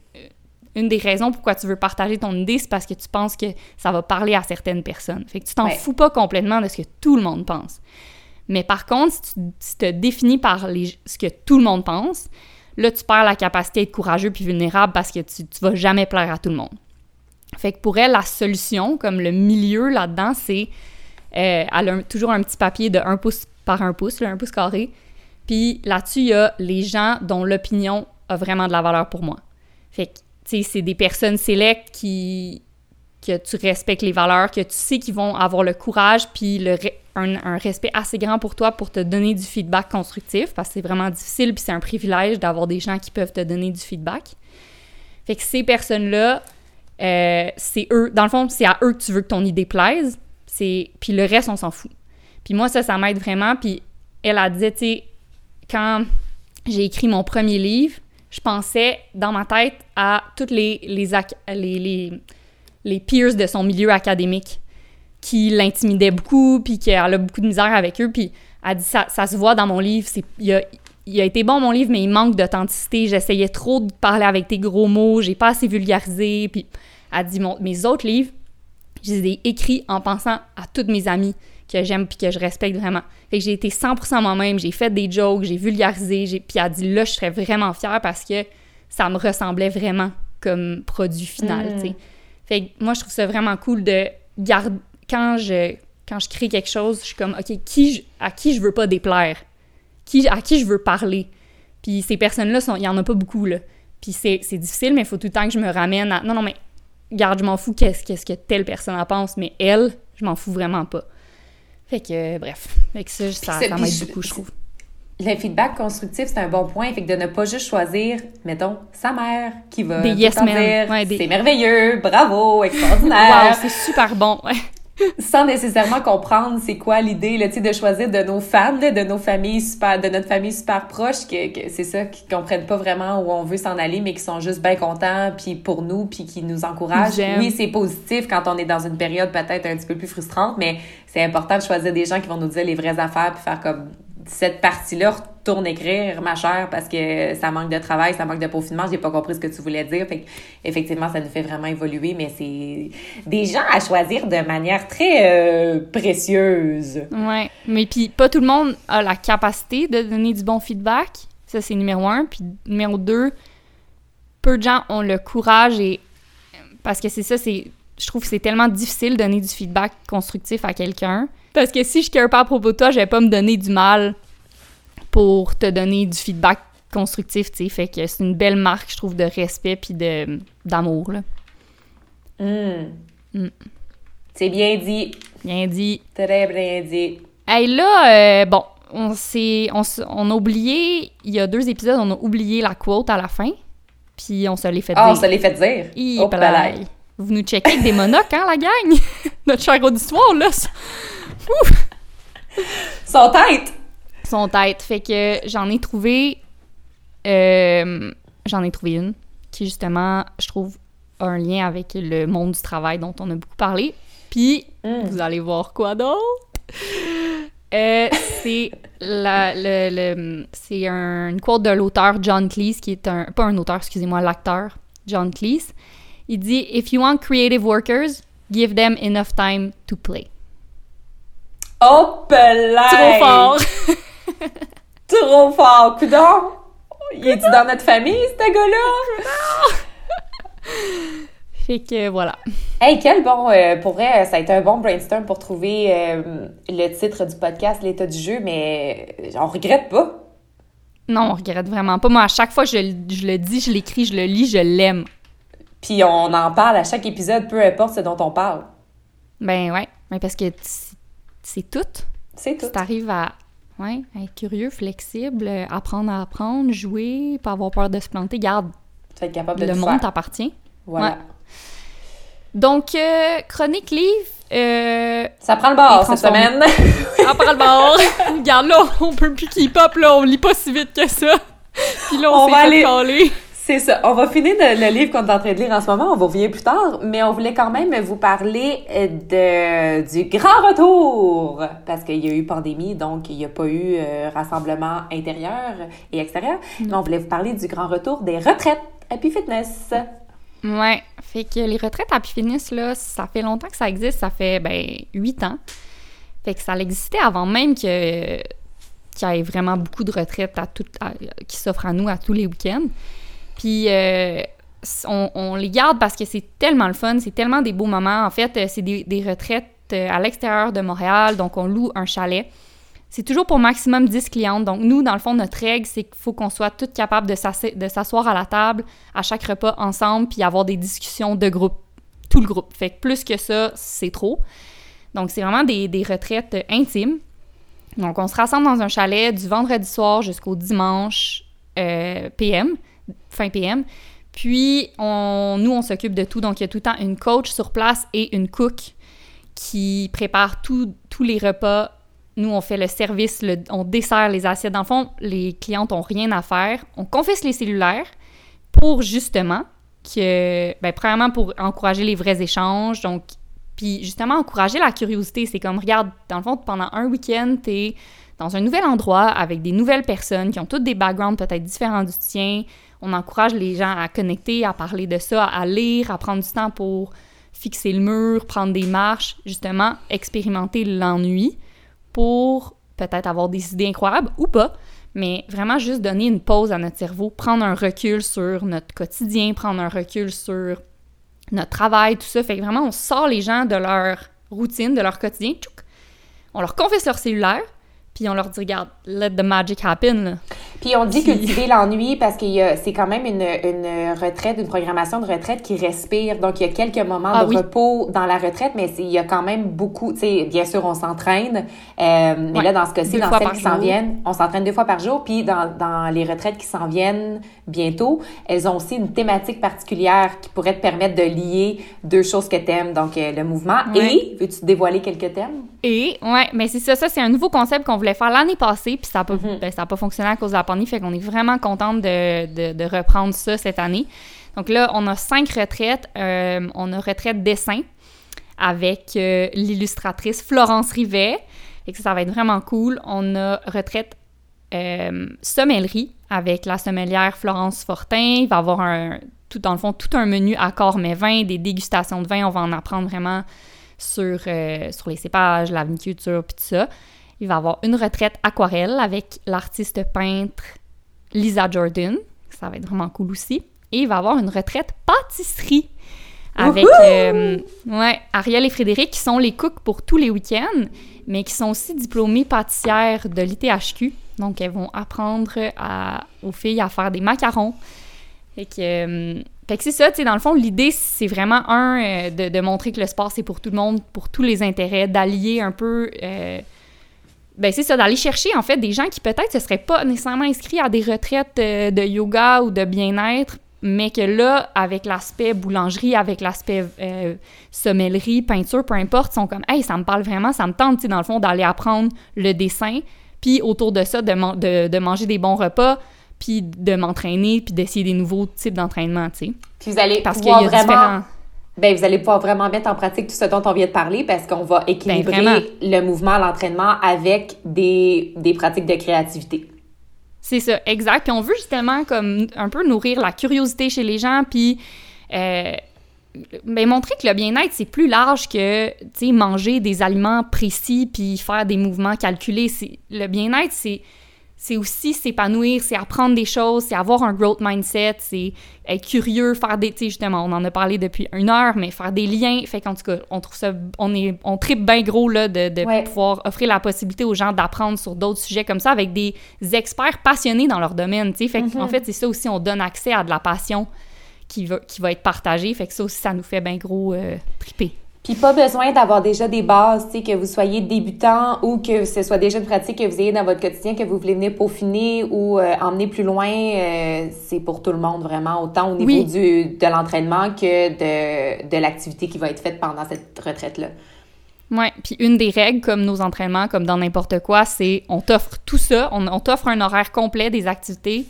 une des raisons pourquoi tu veux partager ton idée, c'est parce que tu penses que ça va parler à certaines personnes. Fait que tu t'en Ouais. fous pas complètement de ce que tout le monde pense. Mais par contre, si tu, si te définis par les, ce que tout le monde pense, là, tu perds la capacité d'être courageux puis vulnérable parce que tu, tu vas jamais plaire à tout le monde. Fait que pour elle, la solution, comme le milieu là-dedans, c'est. euh, elle a un- toujours un petit papier de 1 pouce par 1 pouce, là, 1 pouce carré. Puis là-dessus, il y a les gens dont l'opinion a vraiment de la valeur pour moi. Fait que, c'est des personnes sélectes qui. que tu respectes les valeurs, que tu sais qu'ils vont avoir le courage, puis le un, un respect assez grand pour toi pour te donner du feedback constructif, parce que c'est vraiment difficile, puis c'est un privilège d'avoir des gens qui peuvent te donner du feedback. Fait que ces personnes-là, euh, c'est eux, dans le fond, c'est à eux que tu veux que ton idée plaise, puis le reste, on s'en fout. Puis moi, ça, ça m'aide vraiment, puis elle a dit, tu sais, quand j'ai écrit mon premier livre, je pensais dans ma tête à toutes les, les, les, les, peers de son milieu académique qui l'intimidaient beaucoup, puis qu'elle a beaucoup de misère avec eux, puis elle dit, ça, ça se voit dans mon livre, il, a, été bon mon livre, mais il manque d'authenticité, j'essayais trop de parler avec tes gros mots, j'ai pas assez vulgarisé, puis elle dit, mes autres livres, je les ai écrits en pensant à toutes mes amies que j'aime puis que je respecte vraiment. Fait que j'ai été 100% moi-même, j'ai fait des jokes, j'ai vulgarisé, j'ai... puis elle a dit là, je serais vraiment fière parce que ça me ressemblait vraiment comme produit final, tu sais. Fait que moi, je trouve ça vraiment cool de garder... Quand je, quand je crée quelque chose, je suis comme, OK, qui à qui je veux pas déplaire? Qui, à qui je veux parler? Puis ces personnes-là, il y en a pas beaucoup, là. Puis c'est difficile, mais il faut tout le temps que je me ramène à... Non, non, mais garde, je m'en fous qu'est-ce qu'est-ce que telle personne en pense, mais elle, je m'en fous vraiment pas. Fait que, euh, bref. Fait que ça, ça, ça m'aide beaucoup, je trouve. Le feedback constructif, c'est un bon point. Fait que de ne pas juste choisir, mettons, sa mère qui va yes dire ouais, c'est merveilleux, bravo, [LAUGHS] extraordinaire. wow, c'est super bon. Ouais [LAUGHS] sans nécessairement comprendre c'est quoi l'idée là, de choisir de nos fans, de nos familles super, de notre famille super proche, que, c'est ça, qui comprennent pas vraiment où on veut s'en aller, mais qui sont juste bien contents, puis pour nous, puis qui nous encouragent. Oui, c'est positif quand on est dans une période peut-être un petit peu plus frustrante, mais c'est important de choisir des gens qui vont nous dire les vraies affaires, puis faire comme cette partie-là, retourne écrire, ma chère, parce que ça manque de travail, ça manque de peaufinement, j'ai pas compris ce que tu voulais dire. Fait effectivement, ça nous fait vraiment évoluer, mais c'est des gens à choisir de manière très euh, précieuse. Ouais, mais puis pas tout le monde a la capacité de donner du bon feedback. Ça, c'est numéro un. Puis numéro deux, peu de gens ont le courage et. Parce que c'est ça, c'est. Je trouve que c'est tellement difficile de donner du feedback constructif à quelqu'un. Parce que si je care pas à propos de toi, je vais pas me donner du mal pour te donner du feedback constructif, tu sais. Fait que c'est une belle marque, je trouve, de respect puis de, d'amour, là. Hum. Mm. C'est bien dit. Bien dit. Très bien dit. Hey, là, euh, bon, on s'est... On, on, a oublié... Il y a deux épisodes, on a oublié la quote à la fin. Puis on se l'est fait dire. Ah, on se l'est fait dire. Hi, oh, Vous nous checkez avec des monocs, hein, la gang? [LAUGHS] Notre cher auditoire, là. Ouf! Son tête! Son tête. Fait que j'en ai trouvé. Euh, j'en ai trouvé une qui, justement, je trouve, a un lien avec le monde du travail dont on a beaucoup parlé. Puis, mm. vous allez voir quoi d'autre? Euh, c'est la, le, le c'est un, une quote de l'auteur John Cleese, qui est un. Pas un auteur, excusez-moi, l'acteur John Cleese. Il dit If you want creative workers, give them enough time to play. Oh, Trop fort! [LAUGHS] Trop fort! Coudon! Il est dans notre famille, ce gars-là? fait que voilà. Hey, quel bon. Euh, pour vrai, ça a été un bon brainstorm pour trouver euh, le titre du podcast, l'état du jeu, mais on regrette pas. Non, on regrette vraiment pas. Moi, à chaque fois je le dis, je l'écris, je le lis, je l'aime. Puis on en parle à chaque épisode, peu importe ce dont on parle. Ben ouais, mais parce que c'est tout. C'est tout. Tu arrives à ouais, être curieux, flexible, apprendre à apprendre, jouer, pas avoir peur de se planter, garde. Tu vas être capable de Le monde t'appartient. Voilà. Donc, euh, chronique livre. Euh, ça prend le bord cette semaine. [LAUGHS] ça prend le bord. [LAUGHS] Regarde là, on peut plus keep up, là, on lit pas si vite que ça. Puis là, on, on va aller. C'est ça. On va finir le, livre qu'on est en train de lire en ce moment. On va revenir plus tard, mais on voulait quand même vous parler de du grand retour parce qu'il y a eu pandémie, donc il n'y a pas eu euh, rassemblement intérieur et extérieur. Mm. Mais on voulait vous parler du grand retour des retraites Happy Fitness. Ouais, fait que les retraites Happy Fitness là, ça fait longtemps que ça existe. Ça fait ben huit ans. Fait que ça existait avant même que qu'il y ait vraiment beaucoup de retraites à tout, qui s'offrent à nous à tous les week-ends. Puis euh, on, les garde parce que c'est tellement le fun, c'est tellement des beaux moments. En fait, euh, c'est des, retraites euh, à l'extérieur de Montréal, donc on loue un chalet. C'est toujours pour maximum 10 clientes. Donc, nous, dans le fond, notre règle, c'est qu'il faut qu'on soit toutes capables de s'asseoir à la table à chaque repas ensemble puis avoir des discussions de groupe, tout le groupe. Fait que plus que ça, c'est trop. Donc, c'est vraiment des, retraites intimes. Donc, on se rassemble dans un chalet du vendredi soir jusqu'au dimanche PM fin PM. Puis, nous, on s'occupe de tout. Donc, il y a tout le temps une coach sur place et une cook qui prépare tous les repas. Nous, on fait le service, on dessert les assiettes. Dans le fond, les clientes n'ont rien à faire. On confesse les cellulaires pour justement que, ben, premièrement, pour encourager les vrais échanges. Donc, puis justement, encourager la curiosité. C'est comme, regarde, dans le fond, pendant un week-end, t'es dans un nouvel endroit avec des nouvelles personnes qui ont toutes des backgrounds peut-être différents du tien on encourage les gens à connecter, à parler de ça, à lire, à prendre du temps pour fixer le mur, prendre des marches, justement, expérimenter l'ennui pour peut-être avoir des idées incroyables ou pas, mais vraiment juste donner une pause à notre cerveau, prendre un recul sur notre quotidien, prendre un recul sur notre travail, tout ça. Fait que vraiment, on sort les gens de leur routine, de leur quotidien, on leur confesse leur cellulaire, puis on leur dit, regarde, let the magic happen. Puis on dit cultiver [LAUGHS] l'ennui parce que c'est quand même une, une, retraite, une programmation de retraite qui respire. Donc, il y a quelques moments ah de repos dans la retraite, mais il y a quand même beaucoup, tu sais, bien sûr, on s'entraîne. Euh, mais là, dans ce cas-ci, dans celles qui s'en viennent, on s'entraîne deux fois par jour. Puis dans, dans les retraites qui s'en viennent bientôt, elles ont aussi une thématique particulière qui pourrait te permettre de lier deux choses que tu aimes. Donc, euh, le mouvement. Et, veux-tu dévoiler quelques thèmes? Et, ouais, mais c'est ça, ça, c'est un nouveau concept qu'on voulait faire l'année passée, puis ça n'a pas, mhm. ben, pas fonctionné à cause de la pandémie, fait qu'on est vraiment contente de, de, reprendre ça cette année. Donc là, on a cinq retraites. Euh, on a retraite dessin avec euh, l'illustratrice Florence Rivet. Et que ça va être vraiment cool. On a retraite euh, sommellerie avec la sommelière Florence Fortin. Il va y avoir un, tout, dans le fond, tout un menu accord mais vin, des dégustations de vin. On va en apprendre vraiment sur, sur les cépages, la viniculture, puis tout ça. Il va avoir une retraite aquarelle avec l'artiste peintre Lisa Jordan. Ça va être vraiment cool aussi. Et il va avoir une retraite pâtisserie avec euh, ouais, Ariel et Frédéric qui sont les cooks pour tous les week-ends, mais qui sont aussi diplômées pâtissières de l'ITHQ. Donc, elles vont apprendre aux filles à faire des macarons. Fait que, euh, c'est ça, tu sais, dans le fond, l'idée, c'est vraiment, un, euh, de, montrer que le sport, c'est pour tout le monde, pour tous les intérêts, d'allier un peu ben c'est ça, d'aller chercher en fait des gens qui peut-être ne seraient pas nécessairement inscrits à des retraites euh, de yoga ou de bien-être, mais que là, avec l'aspect boulangerie, avec l'aspect euh, sommellerie, peinture, peu importe, sont comme Hey, ça me parle vraiment, ça me tente, dans le fond, d'aller apprendre le dessin, puis autour de ça, de, de, manger des bons repas, puis de m'entraîner, puis d'essayer des nouveaux types d'entraînement, tu sais. Puis vous allez Parce qu'il y a vraiment... différents ben, vous allez pouvoir vraiment mettre en pratique tout ce dont on vient de parler parce qu'on va ben, équilibrer le mouvement, l'entraînement avec des, des pratiques de créativité. C'est ça, exact. Puis on veut justement comme un peu nourrir la curiosité chez les gens, puis euh, ben, montrer que le bien-être, c'est plus large que manger des aliments précis puis faire des mouvements calculés. Le bien-être, c'est c'est aussi s'épanouir, c'est apprendre des choses, c'est avoir un growth mindset, c'est être curieux, faire des, tu sais, justement, on en a parlé depuis une heure, mais faire des liens, fait qu'en tout cas, on trouve ça, on est, on tripe bien gros, là, de, de pouvoir offrir la possibilité aux gens d'apprendre sur d'autres sujets comme ça avec des experts passionnés dans leur domaine, tu sais, fait qu'en mm-hmm. fait, c'est ça aussi, on donne accès à de la passion qui va, qui va être partagée, fait que ça aussi, ça nous fait bien gros euh, triper. Puis pas besoin d'avoir déjà des bases, tu sais, que vous soyez débutant ou que ce soit déjà une pratique que vous ayez dans votre quotidien, que vous voulez venir peaufiner ou euh, emmener plus loin. Euh, c'est pour tout le monde vraiment, autant au niveau du, de l'entraînement que de, de l'activité qui va être faite pendant cette retraite-là. Oui, puis une des règles, comme nos entraînements, comme dans n'importe quoi, c'est on t'offre tout ça, on, on t'offre un horaire complet des activités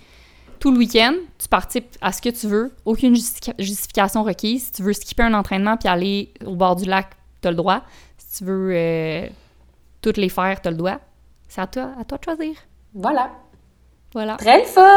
tout le week-end, tu participes à ce que tu veux, aucune justification requise. Si tu veux skipper un entraînement puis aller au bord du lac, tu as le droit. Si tu veux euh, toutes les faire, tu as le droit. C'est à toi, à toi de choisir. Voilà. Voilà. Très le fun!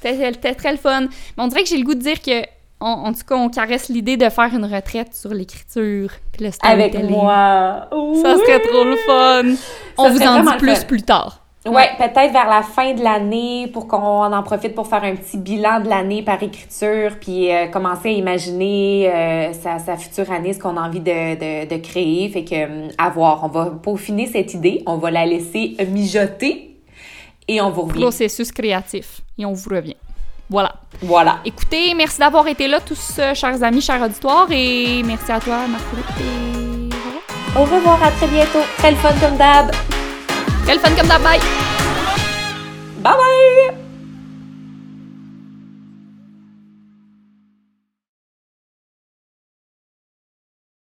C'était très le fun. Mais on dirait que j'ai le goût de dire que, en tout cas, on caresse l'idée de faire une retraite sur l'écriture puis le Avec moi! Ça serait trop le fun! on vous en dit plus plus tard. Ouais, peut-être vers la fin de l'année pour qu'on en profite pour faire un petit bilan de l'année par écriture, puis euh, commencer à imaginer euh, sa, sa, future année, ce qu'on a envie de, de, de créer. Fait que, euh, à voir, on va peaufiner cette idée, on va la laisser mijoter et on vous revient. Processus créatif et on vous revient. Voilà. Voilà. Écoutez, merci d'avoir été là tous, chers amis, chers auditoires, et merci à toi, Marc-Philippe. Au revoir, à très bientôt. Très le fun comme d'hab. Quel fun comme d'abord! Bye bye!